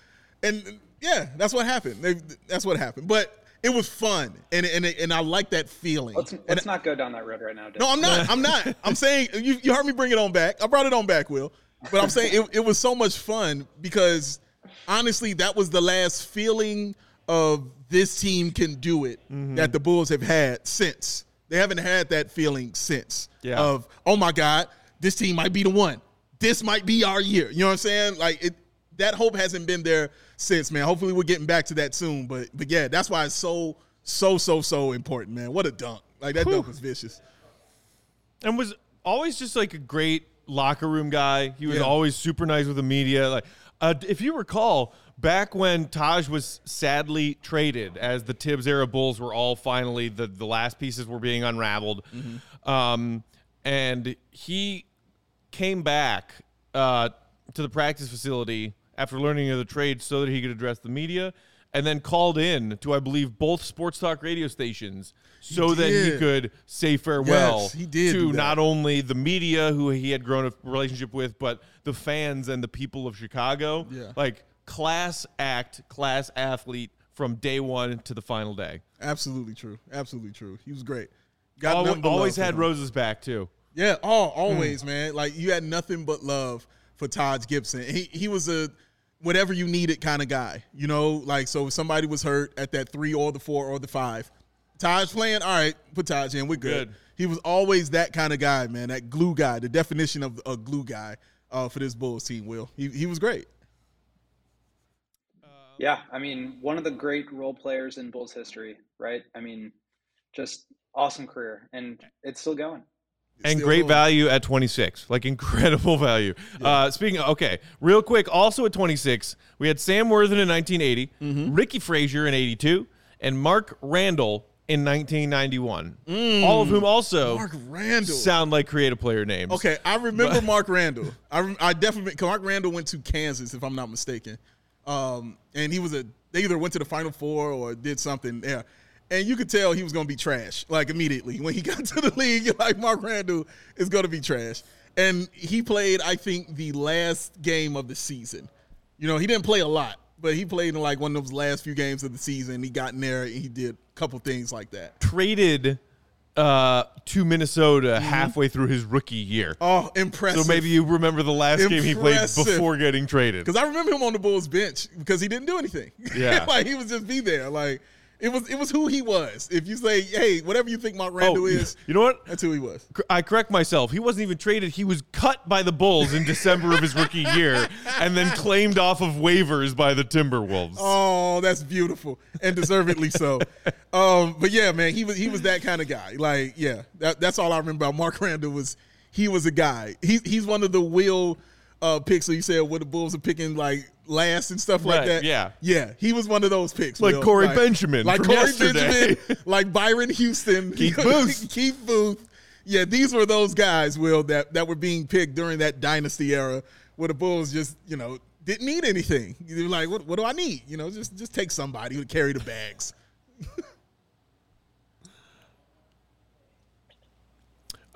And yeah, that's what happened. They, that's what happened. But it was fun, and and and I like that feeling. Let's let's not go down that road right now. Dick. no, I'm not. I'm not. I'm *laughs* saying you, you heard me bring it on back. I brought it on back, Will. But I'm saying it, it was so much fun because honestly, that was the last feeling of this team can do it mm-hmm. that the Bulls have had since. They haven't had that feeling since. Yeah. Of oh my God, this team might be the one. This might be our year. You know what I'm saying? Like it. That hope hasn't been there since, man. Hopefully, we're getting back to that soon. But but yeah, that's why it's so so so so important, man. What a dunk! Like that dunk was vicious. and was always just like a great locker room guy. He was Yeah. always super nice with the media. Like, uh, if you recall, back when Taj was sadly traded, as the Thibs era Bulls were all finally the the last pieces were being unraveled, um, and he came back uh, to the practice facility after learning of the trade so that he could address the media. And then called in to, I believe, both sports talk radio stations so that he could say farewell Yes, he did to not only the media who he had grown a relationship with, but the fans and the people of Chicago. Yeah. Like class act, class athlete from day one to the final day. Absolutely true. Absolutely true. He was great. Got Always, always had. Rose's back too. Yeah, oh, always, man. Like you had nothing but love for Taj Gibson. He he was a whatever you needed kind of guy. You know, like so if somebody was hurt at that three or the four or the five, Taj's playing. All right, put Todd in. We're good. Good. He was always that kind of guy, man. That glue guy. The definition of a glue guy uh, for this Bulls team. Will he? He was great. Yeah, I mean, one of the great role players in Bulls history, right? I mean, just awesome career, and it's still going. And great value at 26 like incredible *laughs* value uh speaking of, okay real quick also at 26 we had sam worthen in 1980 Mm-hmm. ricky frazier in 82 and mark randall in 1991 all of whom also Mm. Mark Randall. sound like creative player names Okay, I remember Mark Randall. *laughs* I, rem- I definitely Mark Randall went to Kansas, if I'm not mistaken, um, and he was a. They either went to the Final Four or did something there, and you could tell he was going to be trash like immediately when he *laughs* got to the league. You're like Mark Randall is going to be trash, and he played I think the last game of the season. You know, he didn't play a lot, but he played in like one of those last few games of the season. He got in there and he did a couple things like that. traded uh to minnesota halfway through his rookie year Oh, impressive! so maybe you remember the last game he played before getting traded Because I remember him on the Bulls bench because he didn't do anything. *laughs* Yeah. like he was just be there. Like it was it was who he was. If you say, hey, whatever you think Mark Randall oh, is, you know what that's who he was. I correct myself. He wasn't even traded. He was cut by the Bulls in December of his rookie year and then claimed off of waivers by the Timberwolves. Oh, that's beautiful and deservedly so. um, but yeah, man, he was he was that kind of guy. Like, yeah, that, that's all I remember about Mark Randall was he was a guy. He, he's one of the will uh, picks. So you said where the Bulls are picking like last and stuff like Right, that. yeah. yeah, he was one of those picks. Like Will. Corey Benjamin like Corey yesterday. Benjamin, like Byron Houston, *laughs* Keith Booth. *laughs* Keith Booth. yeah, these were those guys, Will, that, that were being picked during that dynasty era where the Bulls just, you know, didn't need anything. They were like, what, what do I need? You know, just just take somebody who carry the bags. *laughs*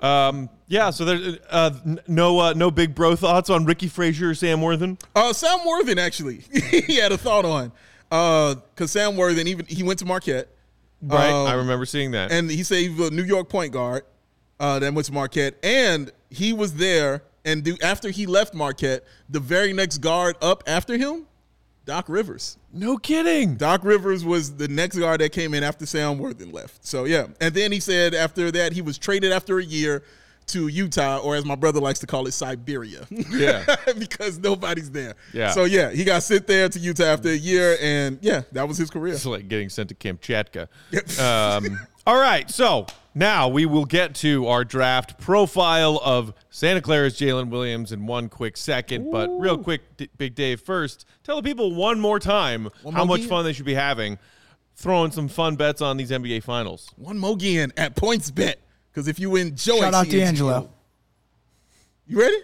Um, yeah, so there's uh, no uh, no big bro thoughts on Ricky Frazier or Sam Worthen. Uh, Sam Worthen actually, *laughs* he had a thought on, because Sam Worthen even he went to Marquette, Right, Um, I remember seeing that. and he said he was a New York point guard uh, that went to Marquette, and he was there. And do, after he left Marquette, the very next guard up after him, Doc Rivers. No kidding. Doc Rivers was the next guard that came in after Sam Worthen left. So yeah, and then he said after that he was traded after a year to Utah, or as my brother likes to call it, Siberia. Yeah. *laughs* because nobody's there. Yeah. So yeah, he got sent there to Utah after a year, and yeah, that was his career. It's like getting sent to Kamchatka. Um, all right, so now we will get to our draft profile of Santa Clara's Jalen Williams in one quick second. But real quick, D- Big Dave, first, tell the people one more time how much again? fun they should be having throwing some fun bets on these NBA Finals. One more again at PointsBet. Because if you win Joe, Shout out D'Angelo. You ready?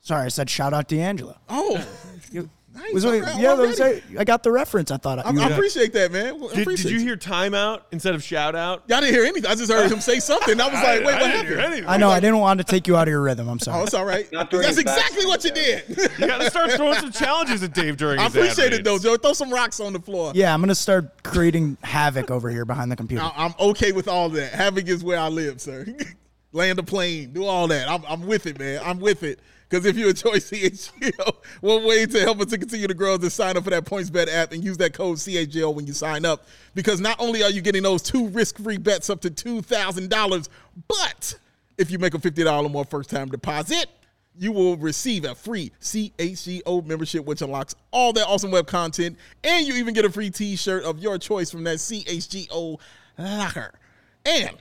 Sorry, I said shout out D'Angelo. Oh, *laughs* You- nice. was All yeah, already. that was it. I got the reference. I thought I, you I appreciate that, man. I Did, appreciate did you hear timeout instead of shout out? Y'all didn't hear anything. I just heard him say something. I was *laughs* like, wait, what happened? I know. I didn't want to take you out of your rhythm. I'm sorry. Oh, sorry. it's all right. That's exactly what you did. You got to start throwing some challenges at Dave during I appreciate ad it though. Joe. Throw some rocks on the floor. Yeah, I'm gonna start creating havoc over here behind the computer. I- I'm okay with all that. Havoc is where I live, sir. *laughs* Land a plane, do all that. I'm, I'm with it, man. I'm with it. Because if *laughs* you enjoy CHGO, one way to help us to continue to grow is to sign up for that PointsBet app and use that code CHGO when you sign up. Because not only are you getting those two risk-free bets up to $2,000, but if you make a $50 or more first-time deposit, you will receive a free CHGO membership, which unlocks all that awesome web content, and you even get a free T-shirt of your choice from that CHGO locker. And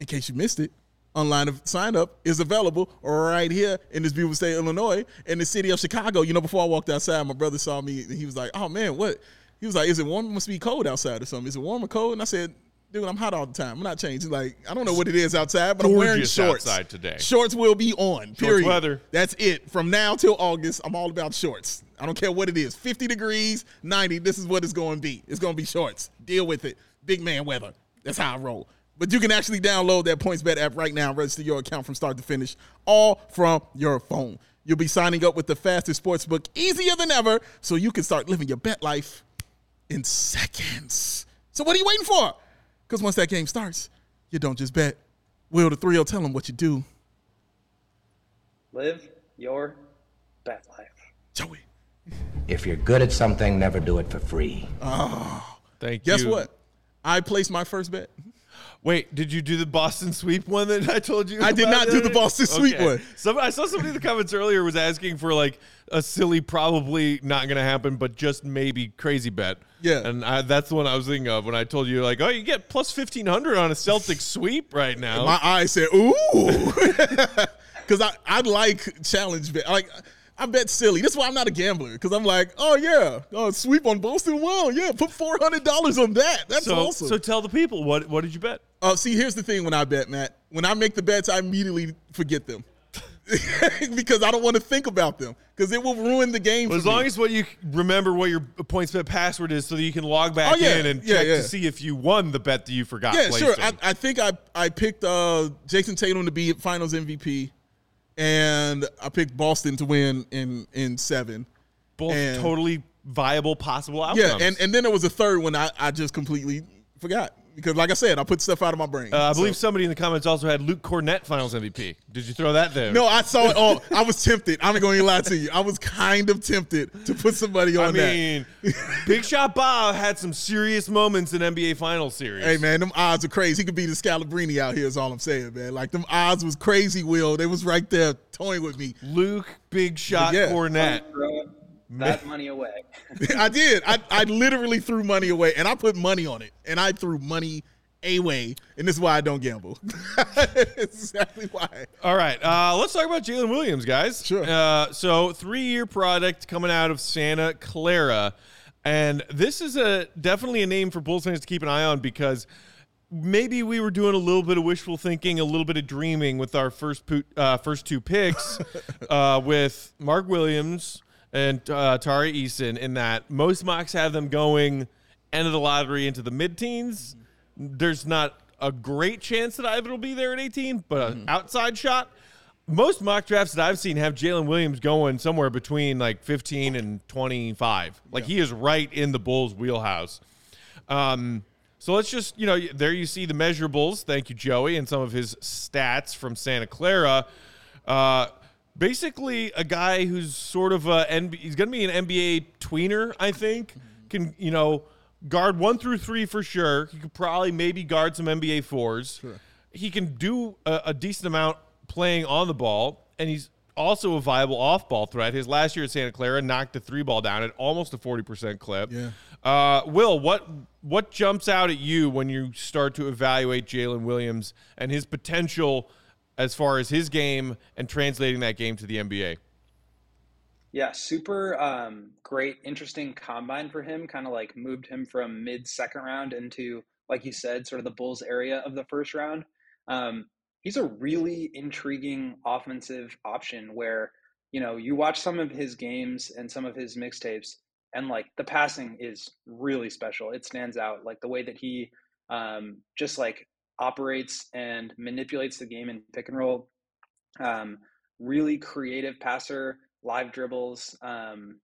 in case you missed it, online of sign up is available right here in this beautiful state of Illinois, in the city of Chicago. You know, before I walked outside, my brother saw me and he was like, "Oh man, what?" He was like, "Is it warm? It must be cold outside or something. Is it warm or cold?" And I said. Dude, I'm hot all the time. I'm not changing. Like I don't know what it is outside, but I'm wearing shorts. outside today. Shorts will be on. Period. weather. That's it. From now till August, I'm all about shorts. I don't care what it is. 50 degrees, 90. This is what it's going to be. It's going to be shorts. Deal with it. Big man weather. That's how I roll. But you can actually download that PointsBet app right now and register your account from start to finish, all from your phone. You'll be signing up with the fastest sportsbook easier than ever, so you can start living your bet life in seconds. So what are you waiting for? Because once that game starts, you don't just bet. Will the three will tell them what you do. Live your bet life. Joey. If you're good at something, never do it for free. Oh, thank Guess you. Guess what? I placed my first bet. Wait, did you do the Boston sweep one that I told you? I did not do the? Boston sweep one. Some, I saw somebody in the comments earlier was asking for like a silly, probably not going to happen, but just maybe crazy bet. Yeah. and I, that's the one I was thinking of when I told you like, oh, you get plus fifteen hundred on a Celtic *laughs* sweep right now. My eyes said, ooh. *laughs* Because I, I like challenge bet. Like, I bet silly. That's why I'm not a gambler. Because I'm like, oh, yeah. Oh, sweep on Boston. Wow, yeah. Put $400 on that. That's so, awesome. so tell the people what what did you bet? Uh, see, here's the thing when I bet, Matt. When I make the bets, I immediately forget them. *laughs* because I don't want to think about them. Because it will ruin the game Well, as long me. as what you remember what your PointsBet password is, so that you can log back Oh, yeah. in and Yeah, check yeah. to see if you won the bet that you forgot. Yeah, sure. I, I think I I picked uh, Jayson Tatum to be Finals MVP, and I picked Boston to win in in seven. Both and- totally viable possible outcomes. Yeah, and, and then there was a third one I, I just completely forgot because, like I said, I put stuff out of my brain. Uh, I believe somebody in the comments also had Luke Kornet Finals MVP. Did you throw that there? No, I saw it. all. I was tempted. I'm not going to lie to you. I was kind of tempted to put somebody on there. I that. mean, Big Shot Bob had some serious moments in NBA Finals series. Hey man, them odds are crazy. He could be the Scalabrine out here. Is all I'm saying, man. Like them odds was crazy. Will they was right there toying with me. Luke Big Shot Yeah. Kornet. Throw that money away. *laughs* I did. I, I literally threw money away, and I put money on it, and I threw money away, and this is why I don't gamble. *laughs* Exactly why. All right, uh, let's talk about Jalen Williams, guys. Sure. Uh, so, three-year product coming out of Santa Clara, and this is a definitely a name for Bulls fans to keep an eye on because maybe we were doing a little bit of wishful thinking, a little bit of dreaming with our first po- uh, first two picks *laughs* uh, with Mark Williams and uh, Tari Eason. In that most mocks have them going end of the lottery into the mid teens. There's not a great chance that either will be there at 18, but an outside shot. Most mock drafts that I've seen have Jalen Williams going somewhere between like 15 and 25. Like he is right in the Bulls' wheelhouse. Um, so let's just, you know, there you see the measurables. Thank you, Joey, and some of his stats from Santa Clara. Uh, basically, a guy who's sort of a NBA, he's going to be an NBA tweener, I think. Can you know guard one through three for sure. He could probably maybe guard some NBA fours. He can do a, a decent amount playing on the ball, and he's also a viable off-ball threat. His last year at Santa Clara knocked the three ball down at almost a forty percent clip. Yeah. Uh, Will, what what jumps out at you when you start to evaluate Jalen Williams and his potential as far as his game and translating that game to the NBA? Yeah, super um, great, interesting combine for him. Kind of like moved him from mid second round into, like you said, sort of the Bulls area of the first round. Um, he's a really intriguing offensive option where, you know, you watch some of his games and some of his mixtapes, and like the passing is really special. It stands out, like the way that he um, just like operates and manipulates the game in pick and roll. Um, really creative passer, live dribbles, um,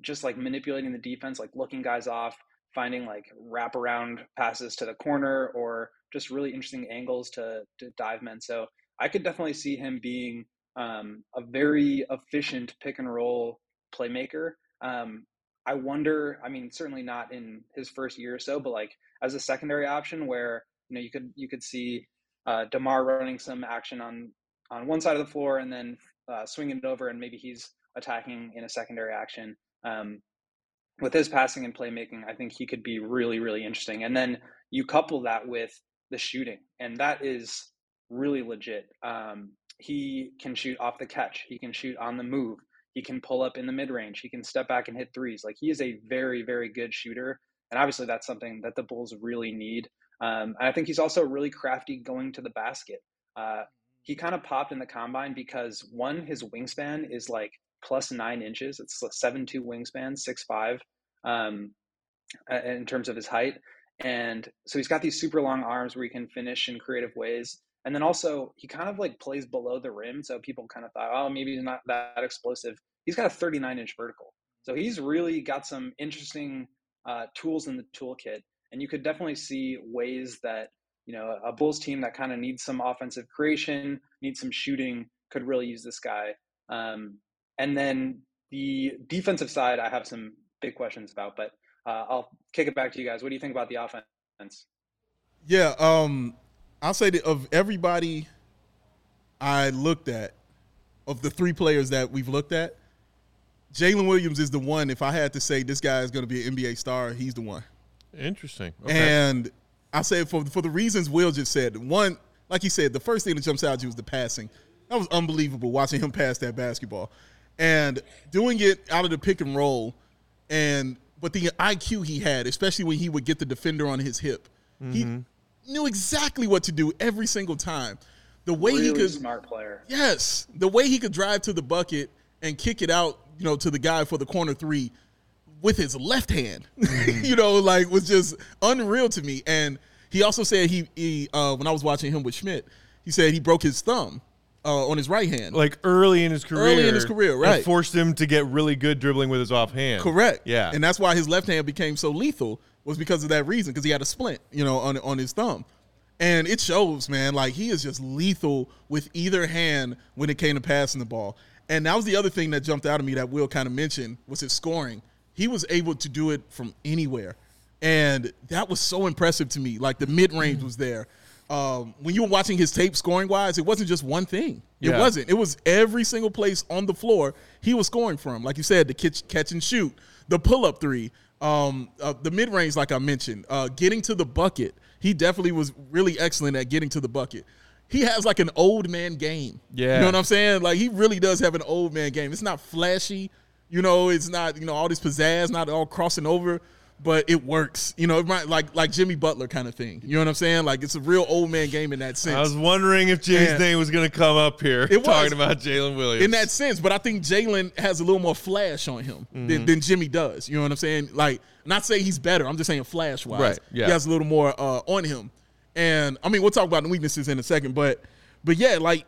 just like manipulating the defense, like looking guys off, finding like wraparound passes to the corner, or just really interesting angles to, to dive men. So I could definitely see him being um, a very efficient pick and roll playmaker. Um, I wonder, I mean, certainly not in his first year or so, but like as a secondary option where, you know, you could, you could see uh, DeMar running some action on, on one side of the floor and then uh, swinging it over and maybe he's attacking in a secondary action. Um, with his passing and playmaking, I think he could be really, really interesting. And then you couple that with the shooting, and that is really legit. Um, he can shoot off the catch, he can shoot on the move, he can pull up in the mid range, he can step back and hit threes. Like he is a very, very good shooter. And obviously, that's something that the Bulls really need. Um, and I think he's also really crafty going to the basket. Uh, he kind of popped in the combine because one, his wingspan is like plus nine inches. It's a seven two wingspan, six five, um, in terms of his height. And so he's got these super long arms where he can finish in creative ways. And then also he kind of like plays below the rim, so people kind of thought, oh, maybe he's not that explosive. He's got a 39 inch vertical, so he's really got some interesting uh, tools in the toolkit. And you could definitely see ways that you know a Bulls team that kind of needs some offensive creation, needs some shooting, could really use this guy. Um, and then the defensive side, I have some big questions about, but uh, I'll kick it back to you guys. What do you think about the offense? Yeah, um, I'll say that of everybody I looked at, of the three players that we've looked at, Jalen Williams is the one. If I had to say this guy is going to be an NBA star, he's the one. Interesting. Okay. And I say for for the reasons Will just said. One, like he said, the first thing that jumps out at you was the passing. That was unbelievable watching him pass that basketball, and doing it out of the pick and roll, and but the IQ he had, especially when he would get the defender on his hip, he mm-hmm. knew exactly what to do every single time. The way really he could smart player. Yes, the way he could drive to the bucket and kick it out, you know, to the guy for the corner three with his left hand, *laughs* you know, like was just unreal to me. And he also said he, he uh, when I was watching him with Schmidt, he said he broke his thumb uh, on his right hand. like early in his career. Early in his career, right. forced him to get really good dribbling with his offhand. Correct. Yeah. And that's why his left hand became so lethal was because of that reason because he had a splint, you know, on on his thumb. And it shows, man, like he is just lethal with either hand when it came to passing the ball. And that was the other thing that jumped out at me that Will kind of mentioned was his scoring. He was able to do it from anywhere. And that was so impressive to me. Like the mid range was there. Um, when you were watching his tape scoring wise, it wasn't just one thing. It Yeah. wasn't. It was every single place on the floor he was scoring from. Like you said, the catch, catch and shoot, the pull up three, um, uh, the mid range, like I mentioned, uh, getting to the bucket. He definitely was really excellent at getting to the bucket. He has like an old man game. Yeah. You know what I'm saying? Like he really does have an old man game. It's not flashy, you know, it's not, you know, all this pizzazz, not all crossing over, but it works. You know, it might like like Jimmy Butler kind of thing. You know what I'm saying? Like it's a real old man game in that sense. I was wondering if Jay's And- name was going to come up here It *laughs* was. talking about Jalen Williams. in that sense. But I think Jalen has a little more flash on him Mm-hmm. than, than Jimmy does. You know what I'm saying? Like, not saying he's better. I'm just saying flash wise. Right, yeah. He has a little more uh, on him. And I mean, we'll talk about the weaknesses in a second. But but yeah, like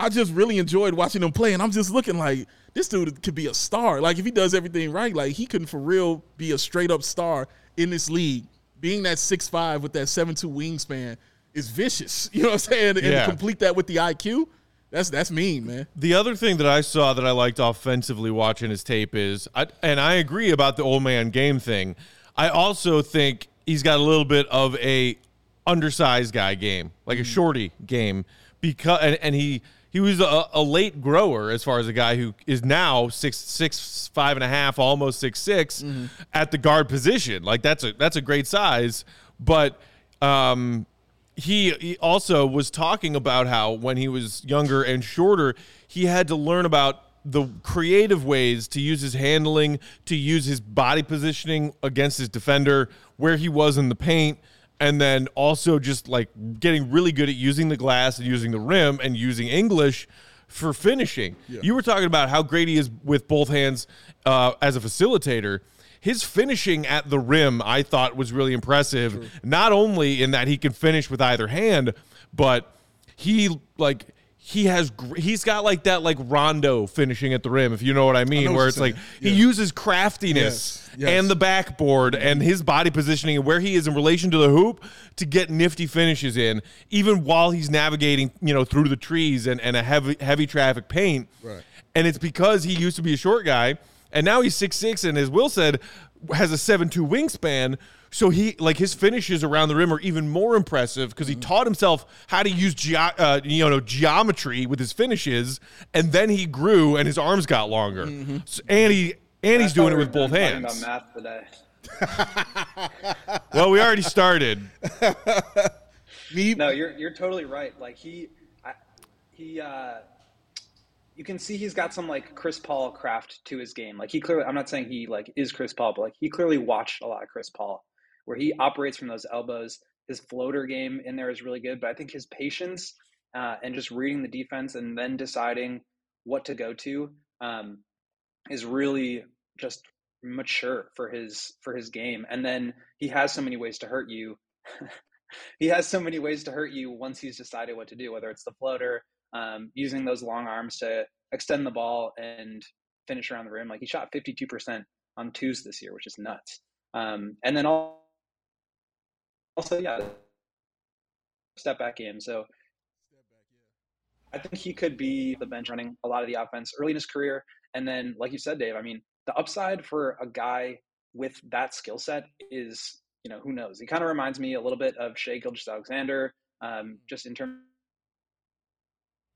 I just really enjoyed watching him play, and I'm just looking like this dude could be a star. Like if he does everything right, like he couldn't for real be a straight up star in this league. Being that six five with that seven two wingspan is vicious. *laughs* You know what I'm saying? And Yeah. to complete that with the IQ, that's that's mean, man. The other thing that I saw that I liked offensively watching his tape is, I, and I agree about the old man game thing. I also think he's got a little bit of a undersized guy game, like a mm-hmm. shorty game, because and, and he he was a, a late grower as far as a guy who is now six six five and a half, almost six six, at the guard position. Like that's a that's a great size, but um, he, he also was talking about how when he was younger and shorter, he had to learn about the creative ways to use his handling, to use his body positioning against his defender, where he was in the paint, and then also just like getting really good at using the glass and using the rim and using English for finishing. You were talking about how great he is with both hands uh, as a facilitator. His finishing at the rim, I thought, was really impressive. Not only in that he can finish with either hand, but he like he has he's got like that like rondo finishing at the rim, if you know what I mean, what where it's like saying. he uses craftiness Yes, yes. and the backboard and his body positioning and where he is in relation to the hoop to get nifty finishes in, even while he's navigating, you know, through the trees and, and a heavy heavy traffic paint. Right. And it's because he used to be a short guy, and now he's six six, and as Will said, has a seven two wingspan. So he like his finishes around the rim are even more impressive because he Mm-hmm. taught himself how to use ge- uh, you know geometry with his finishes, and then he grew and his arms got longer. Mm-hmm. So, and he and he's doing it with both hands. About math today. *laughs* Well, we already started. *laughs* Me, No, you're you're totally right. Like he, I, he, uh, you can see he's got some like Chris Paul craft to his game. Like he clearly, I'm not saying he like is Chris Paul, but like he clearly watched a lot of Chris Paul, where he operates from those elbows. His floater game in there is really good, but I think his patience uh, and just reading the defense and then deciding what to go to um, is really just mature for his for his game. And then he has so many ways to hurt you. *laughs* he has so many ways to hurt you once he's decided what to do, whether it's the floater, um, using those long arms to extend the ball and finish around the rim. Like he shot 52% on twos this year, which is nuts. Um, and then all, also, yeah, step back in. So I think he could be the bench running a lot of the offense early in his career. And then, like you said, Dave, I mean, the upside for a guy with that skill set is, you know, who knows? He kind of reminds me a little bit of Shai Gilgeous-Alexander, um, just in terms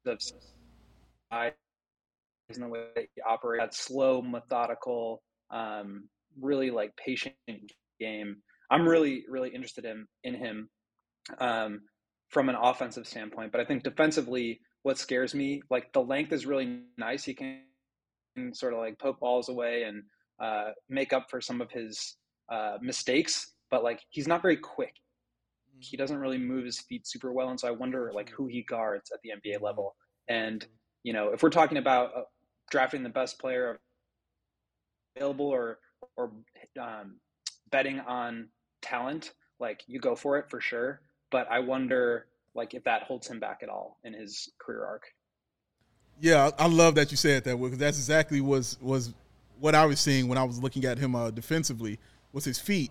of size and the way that he operates, that slow, methodical, um, really like patient game. I'm really, really interested in in him um, from an offensive standpoint, but I think defensively, what scares me, like the length is really nice. He can sort of like poke balls away and uh, make up for some of his uh, mistakes, but like he's not very quick. He doesn't really move his feet super well, and so I wonder like who he guards at the NBA level. And you know, if we're talking about uh, drafting the best player available or or um, betting on talent, like you go for it for sure. But I wonder like if that holds him back at all in his career arc. Yeah, I I love that you said that because that's exactly was was what I was seeing when I was looking at him uh, defensively was his feet.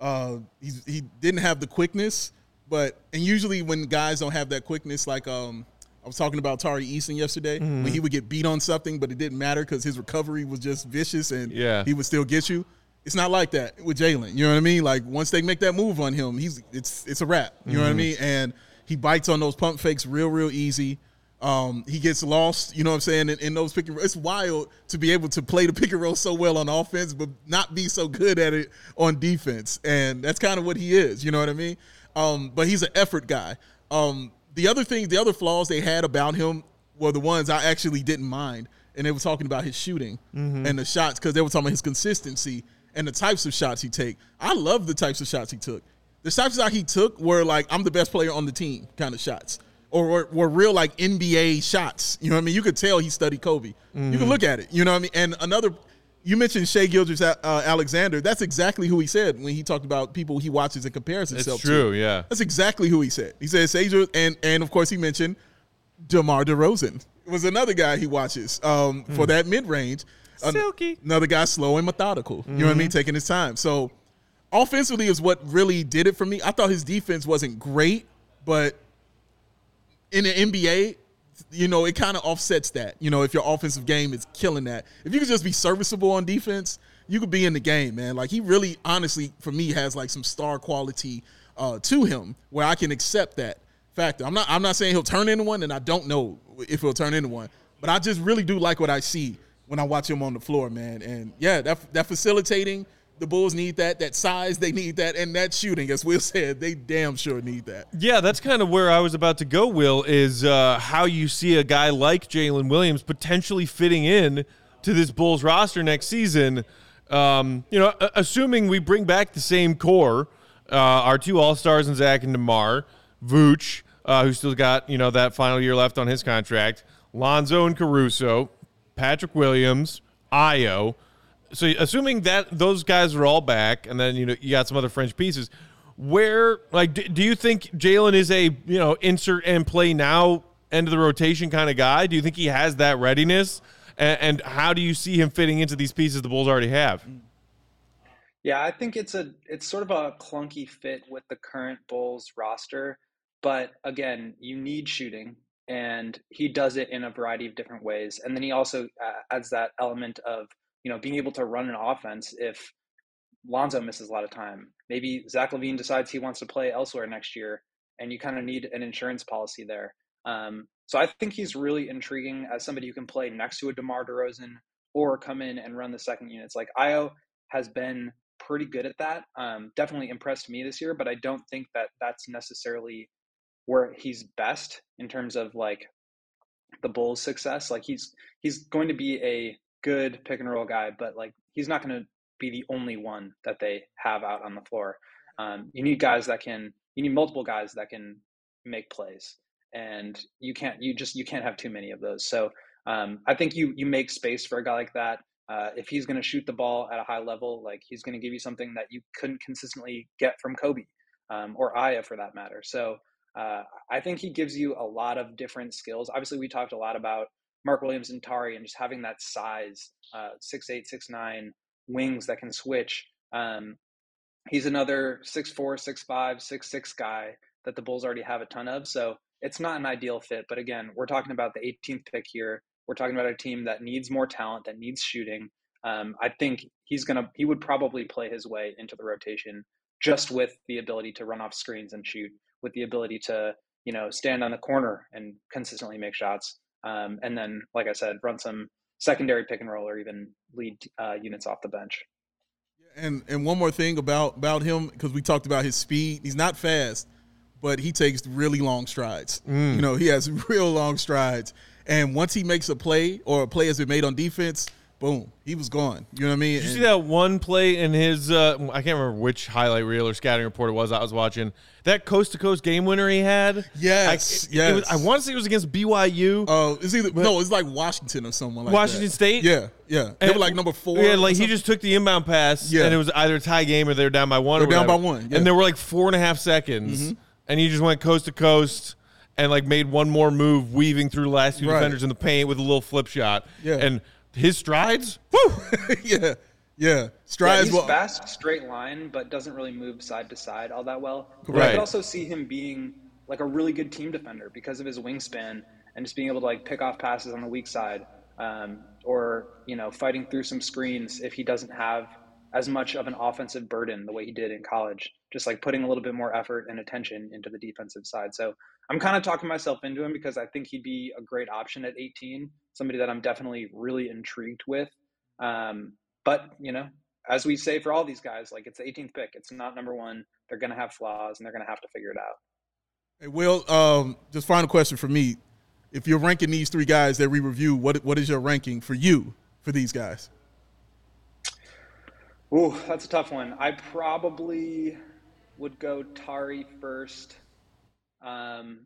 Uh, he's, he didn't have the quickness, but and usually when guys don't have that quickness, like um, I was talking about Tari Eason yesterday, when he would get beat on something, but it didn't matter because his recovery was just vicious and Yeah. he would still get you. It's not like that with Jalen. You know what I mean? Like once they make that move on him, he's it's it's a wrap. You know what I mean? And he bites on those pump fakes real real easy. Um, he gets lost, you know what I'm saying, in, in those pick and roll. It's wild to be able to play the pick and roll so well on offense, but not be so good at it on defense. And that's kind of what he is, you know what I mean? Um, but he's an effort guy. Um, the other things, the other flaws they had about him were the ones I actually didn't mind. And they were talking about his shooting and the shots because they were talking about his consistency. And the types of shots he take. I love the types of shots he took. The types of shots he took were like I'm the best player on the team kind of shots, or were, were real like NBA shots. You know what I mean? You could tell he studied Kobe. You can look at it. You know what I mean? And another, you mentioned Shai Gilgeous uh, Alexander. That's exactly who he said when he talked about people he watches and compares It's himself true, to. yeah. That's exactly who he said. He said Sage, and and of course he mentioned DeMar DeRozan was another guy he watches um, for that mid range. Silky. Another guy slow and methodical. You know what I mean? Taking his time. So offensively is what really did it for me. I thought his defense wasn't great, but in the NBA, you know, it kind of offsets that. You know, if your offensive game is killing that. If you could just be serviceable on defense, you could be in the game, man. Like he really honestly for me has like some star quality uh, to him where I can accept that factor. I'm not I'm not saying he'll turn into one and I don't know if he'll turn into one, but I just really do like what I see when I watch him on the floor, man. And yeah, that that facilitating the Bulls need that. That size, they need that. And that shooting, as Will *laughs* said, they damn sure need that. Yeah, that's kind of where I was about to go, Will, is uh, how you see a guy like Jalen Williams potentially fitting in to this Bulls roster next season. Um, you know, assuming we bring back the same core, uh, our two All Stars and Zach and DeMar, Vooch, uh, who still got, you know, that final year left on his contract, Lonzo and Caruso, Patrick Williams, Ayo. So assuming that those guys are all back, and then you know you got some other French pieces, where like do, do you think Jalen is a you know insert and play now end of the rotation kind of guy? Do you think he has that readiness? And, and how do you see him fitting into these pieces the Bulls already have? Yeah, I think it's a it's sort of a clunky fit with the current Bulls roster, but again, you need shooting and he does it in a variety of different ways. And then he also uh, adds that element of, you know, being able to run an offense if Lonzo misses a lot of time. Maybe Zach LaVine decides he wants to play elsewhere next year and you kind of need an insurance policy there. Um, so I think he's really intriguing as somebody who can play next to a DeMar DeRozan or come in and run the second units. Like Ayo has been pretty good at that. Um, definitely impressed me this year, but I don't think that that's necessarily where he's best in terms of like the Bulls' success. Like he's he's going to be a good pick and roll guy, but like he's not going to be the only one that they have out on the floor. Um, you need guys that can. You need multiple guys that can make plays, and you can't. You just you can't have too many of those. So um, I think you you make space for a guy like that. Uh, if he's going to shoot the ball at a high level, like he's going to give you something that you couldn't consistently get from Coby um, or Ayo for that matter. So uh, I think he gives you a lot of different skills. Obviously, we talked a lot about Mark Williams and Tari and just having that size, uh, six eight, six nine wings that can switch. Um, he's another six four, six five, six six guy that the Bulls already have a ton of. So it's not an ideal fit. But again, we're talking about the 18th pick here. We're talking about a team that needs more talent, that needs shooting. Um, I think he's gonna he would probably play his way into the rotation just with the ability to run off screens and shoot, with the ability to you know stand on the corner and consistently make shots, um, and then like I said, run some secondary pick and roll or even lead uh, units off the bench. And and one more thing about about him because we talked about his speed. He's not fast, but he takes really long strides. Mm. You know, he has *laughs* real long strides. And once he makes a play or a play has been made on defense, boom, he was gone. You know what I mean? Did you And- see that one play in his? Uh, I can't remember which highlight reel or scouting report it was. I was watching that coast to coast game winner he had. Yes, I, it was- I want to say it was against BYU. Oh, it's either no, it's like Washington or someone like Washington that. State? Yeah, yeah. They And- were like number four. Yeah, like he just took the inbound pass, Yeah. and it was either a tie game or they were down by one. or They're down by one, yeah. Mm-hmm. and there were like four and a half seconds, and he just went coast to coast and like made one more move, weaving through the last two Right. defenders in the paint with a little flip shot. Yeah. and his strides, *laughs* woo! yeah, *laughs* yeah. Yeah, Strides. he's well, fast, straight line, but doesn't really move side to side all that well. But I Right. could also see him being like a really good team defender because of his wingspan and just being able to like pick off passes on the weak side, um, or you know, fighting through some screens if he doesn't have as much of an offensive burden the way he did in college. Just like putting a little bit more effort and attention into the defensive side. So I'm kind of talking myself into him because I think he'd be a great option at 18. Somebody that I'm definitely really intrigued with. Um, but you know, as we say for all these guys, like it's the 18th pick. It's not number one. They're going to have flaws, and they're going to have to figure it out. Hey, Will, um, just final question for me. If you're ranking these three guys that we review, what what is your ranking for you for these guys? Ooh, that's a tough one. I probably would go Tari first. Um,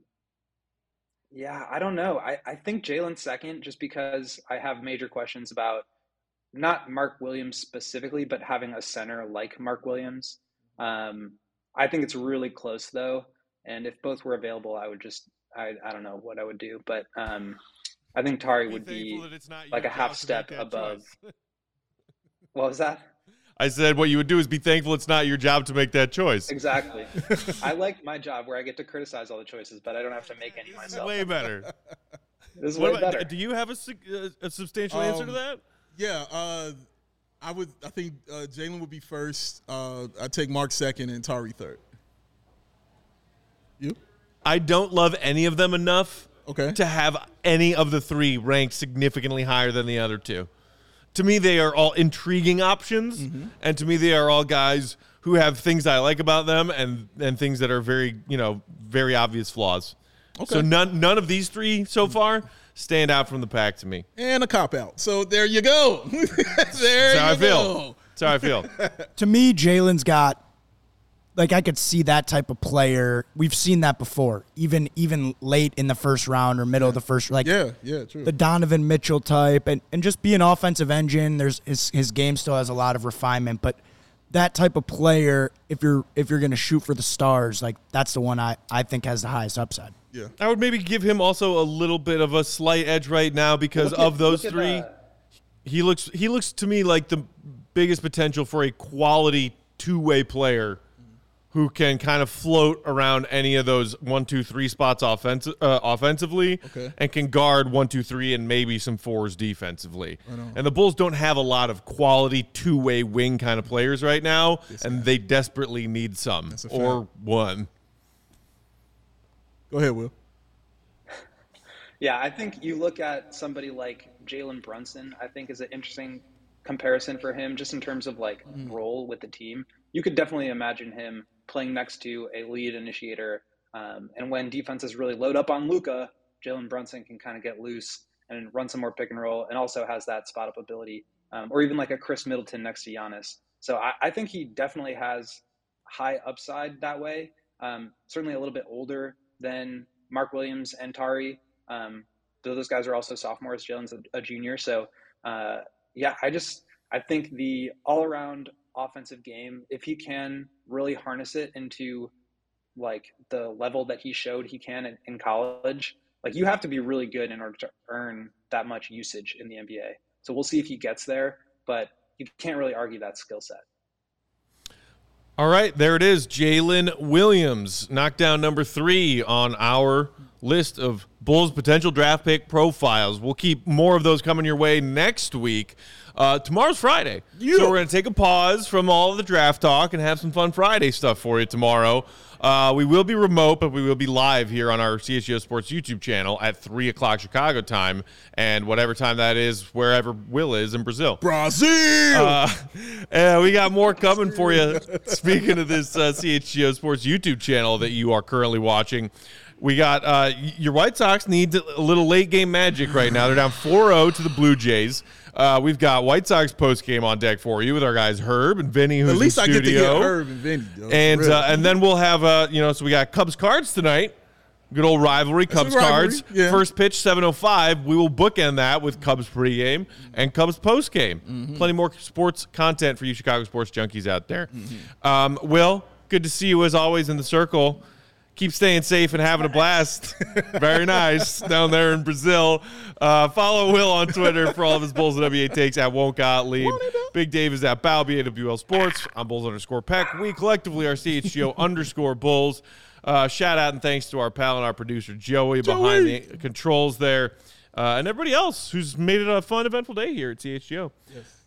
yeah, I don't know. I, I think Jalen second, just because I have major questions about not Mark Williams specifically, but having a center like Mark Williams. Um, I think it's really close though, and if both were available, I would just I I don't know what I would do, but um, I think Tari would be like a half step above. *laughs* what was that? I said what you would do is be thankful it's not your job to make that choice. Exactly. *laughs* I like my job where I get to criticize all the choices, but I don't have to make any This myself. is way better. *laughs* This is What way about- better. do you have a, a substantial answer to Um, that? Yeah, uh, I would. I think uh, Jalen would be first. Uh, I take Mark second and Tari third. You I don't love any of them enough okay? to have any of the three ranked significantly higher than the other two. To me, they are all intriguing options, Mm-hmm. and to me, they are all guys who have things I like about them and and things that are very you know very obvious flaws. Okay. So none none of these three so far stand out from the pack to me. and a cop out. So there you go. *laughs* there That's you how I feel. go. That's how I feel. *laughs* to me, Jalen's got like I could see that type of player. We've seen that before, even even late in the first round or middle of the first. Like Yeah, yeah, true. the Donovan Mitchell type, and, and just be an offensive engine. There's his his game still has a lot of refinement, but that type of player, if you're if you're gonna shoot for the stars, like that's the one I, I think has the highest upside. yeah. I would maybe give him also a little bit of a slight edge right now because at- of those three. he looks he looks to me like the biggest potential for a quality two way player who can kind of float around any of those one two three spots offensive uh, offensively Okay. and can guard one two three and maybe some fours defensively. And the Bulls don't have a lot of quality two way wing kind of players right now, and they desperately need some a or one. Go ahead, Will. Yeah, I think you look at somebody like Jalen Brunson, I think is an interesting comparison for him just in terms of like role with the team. You could definitely imagine him playing next to a lead initiator. Um, and when defenses really load up on Luka, Jalen Brunson can kind of get loose and run some more pick and roll and also has that spot up ability. Um, or even like a Khris Middleton next to Giannis. So I, I think he definitely has high upside that way. Um, certainly a little bit older than Mark Williams and Tari. Um, though those guys are also sophomores. Jalen's a, a junior. So, uh, yeah, I just I think the all around offensive game, if he can really harness it into like the level that he showed he can in, in college, like you have to be really good in order to earn that much usage in the NBA. So we'll see if he gets there, but you can't really argue that skill set. All right, there it is. Jalen Williams, knockdown number three on our list of Bulls potential draft pick profiles. We'll keep more of those coming your way next week. Uh, tomorrow's Friday. So we're going to take a pause from all of the draft talk and have some fun Friday stuff for you tomorrow. Uh, we will be remote, but we will be live here on our CHGO Sports YouTube channel at 3 o'clock Chicago time and whatever time that is, wherever Will is in Brazil. Brazil. Uh, *laughs* and we got more coming for you. Speaking of this uh, CHGO Sports YouTube channel that you are currently watching, we got uh, your White Sox need a little late game magic right now. They're down 4 0 to the Blue Jays. Uh, we've got White Sox post game on deck for you with our guys Herb and Vinny, who's At least in I get to get Herb and Vinny. though, And uh, and then we'll have uh, you know, so we got Cubs cards tonight. Good old rivalry, That's Cubs rivalry, cards. yeah. First pitch, 7.05. We will bookend that with Cubs pregame and Cubs postgame. Mm-hmm. Plenty more sports content for you Chicago sports junkies out there. Mm-hmm. Um, Will, good to see you as always in the circle. Keep staying safe and having a blast. *laughs* Very nice down there in Brazil. Uh, follow Will on Twitter for all of his Bulls and NBA takes at Won't Got Gottlieb. Big Dave is at Balby AWL Sports. I'm Bulls underscore Peck. We collectively are CHGO *laughs* underscore Bulls. Uh, shout out and thanks to our pal and our producer Joey, behind the controls there, uh, and everybody else who's made it a fun, eventful day here at CHGO.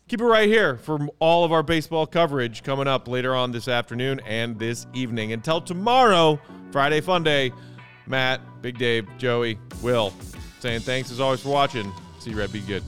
Keep it right here for all of our baseball coverage coming up later on this afternoon and this evening. Until tomorrow, Friday Fun Day. Matt, Big Dave, Joey, Will, saying thanks as always for watching. See you, Red. Be good.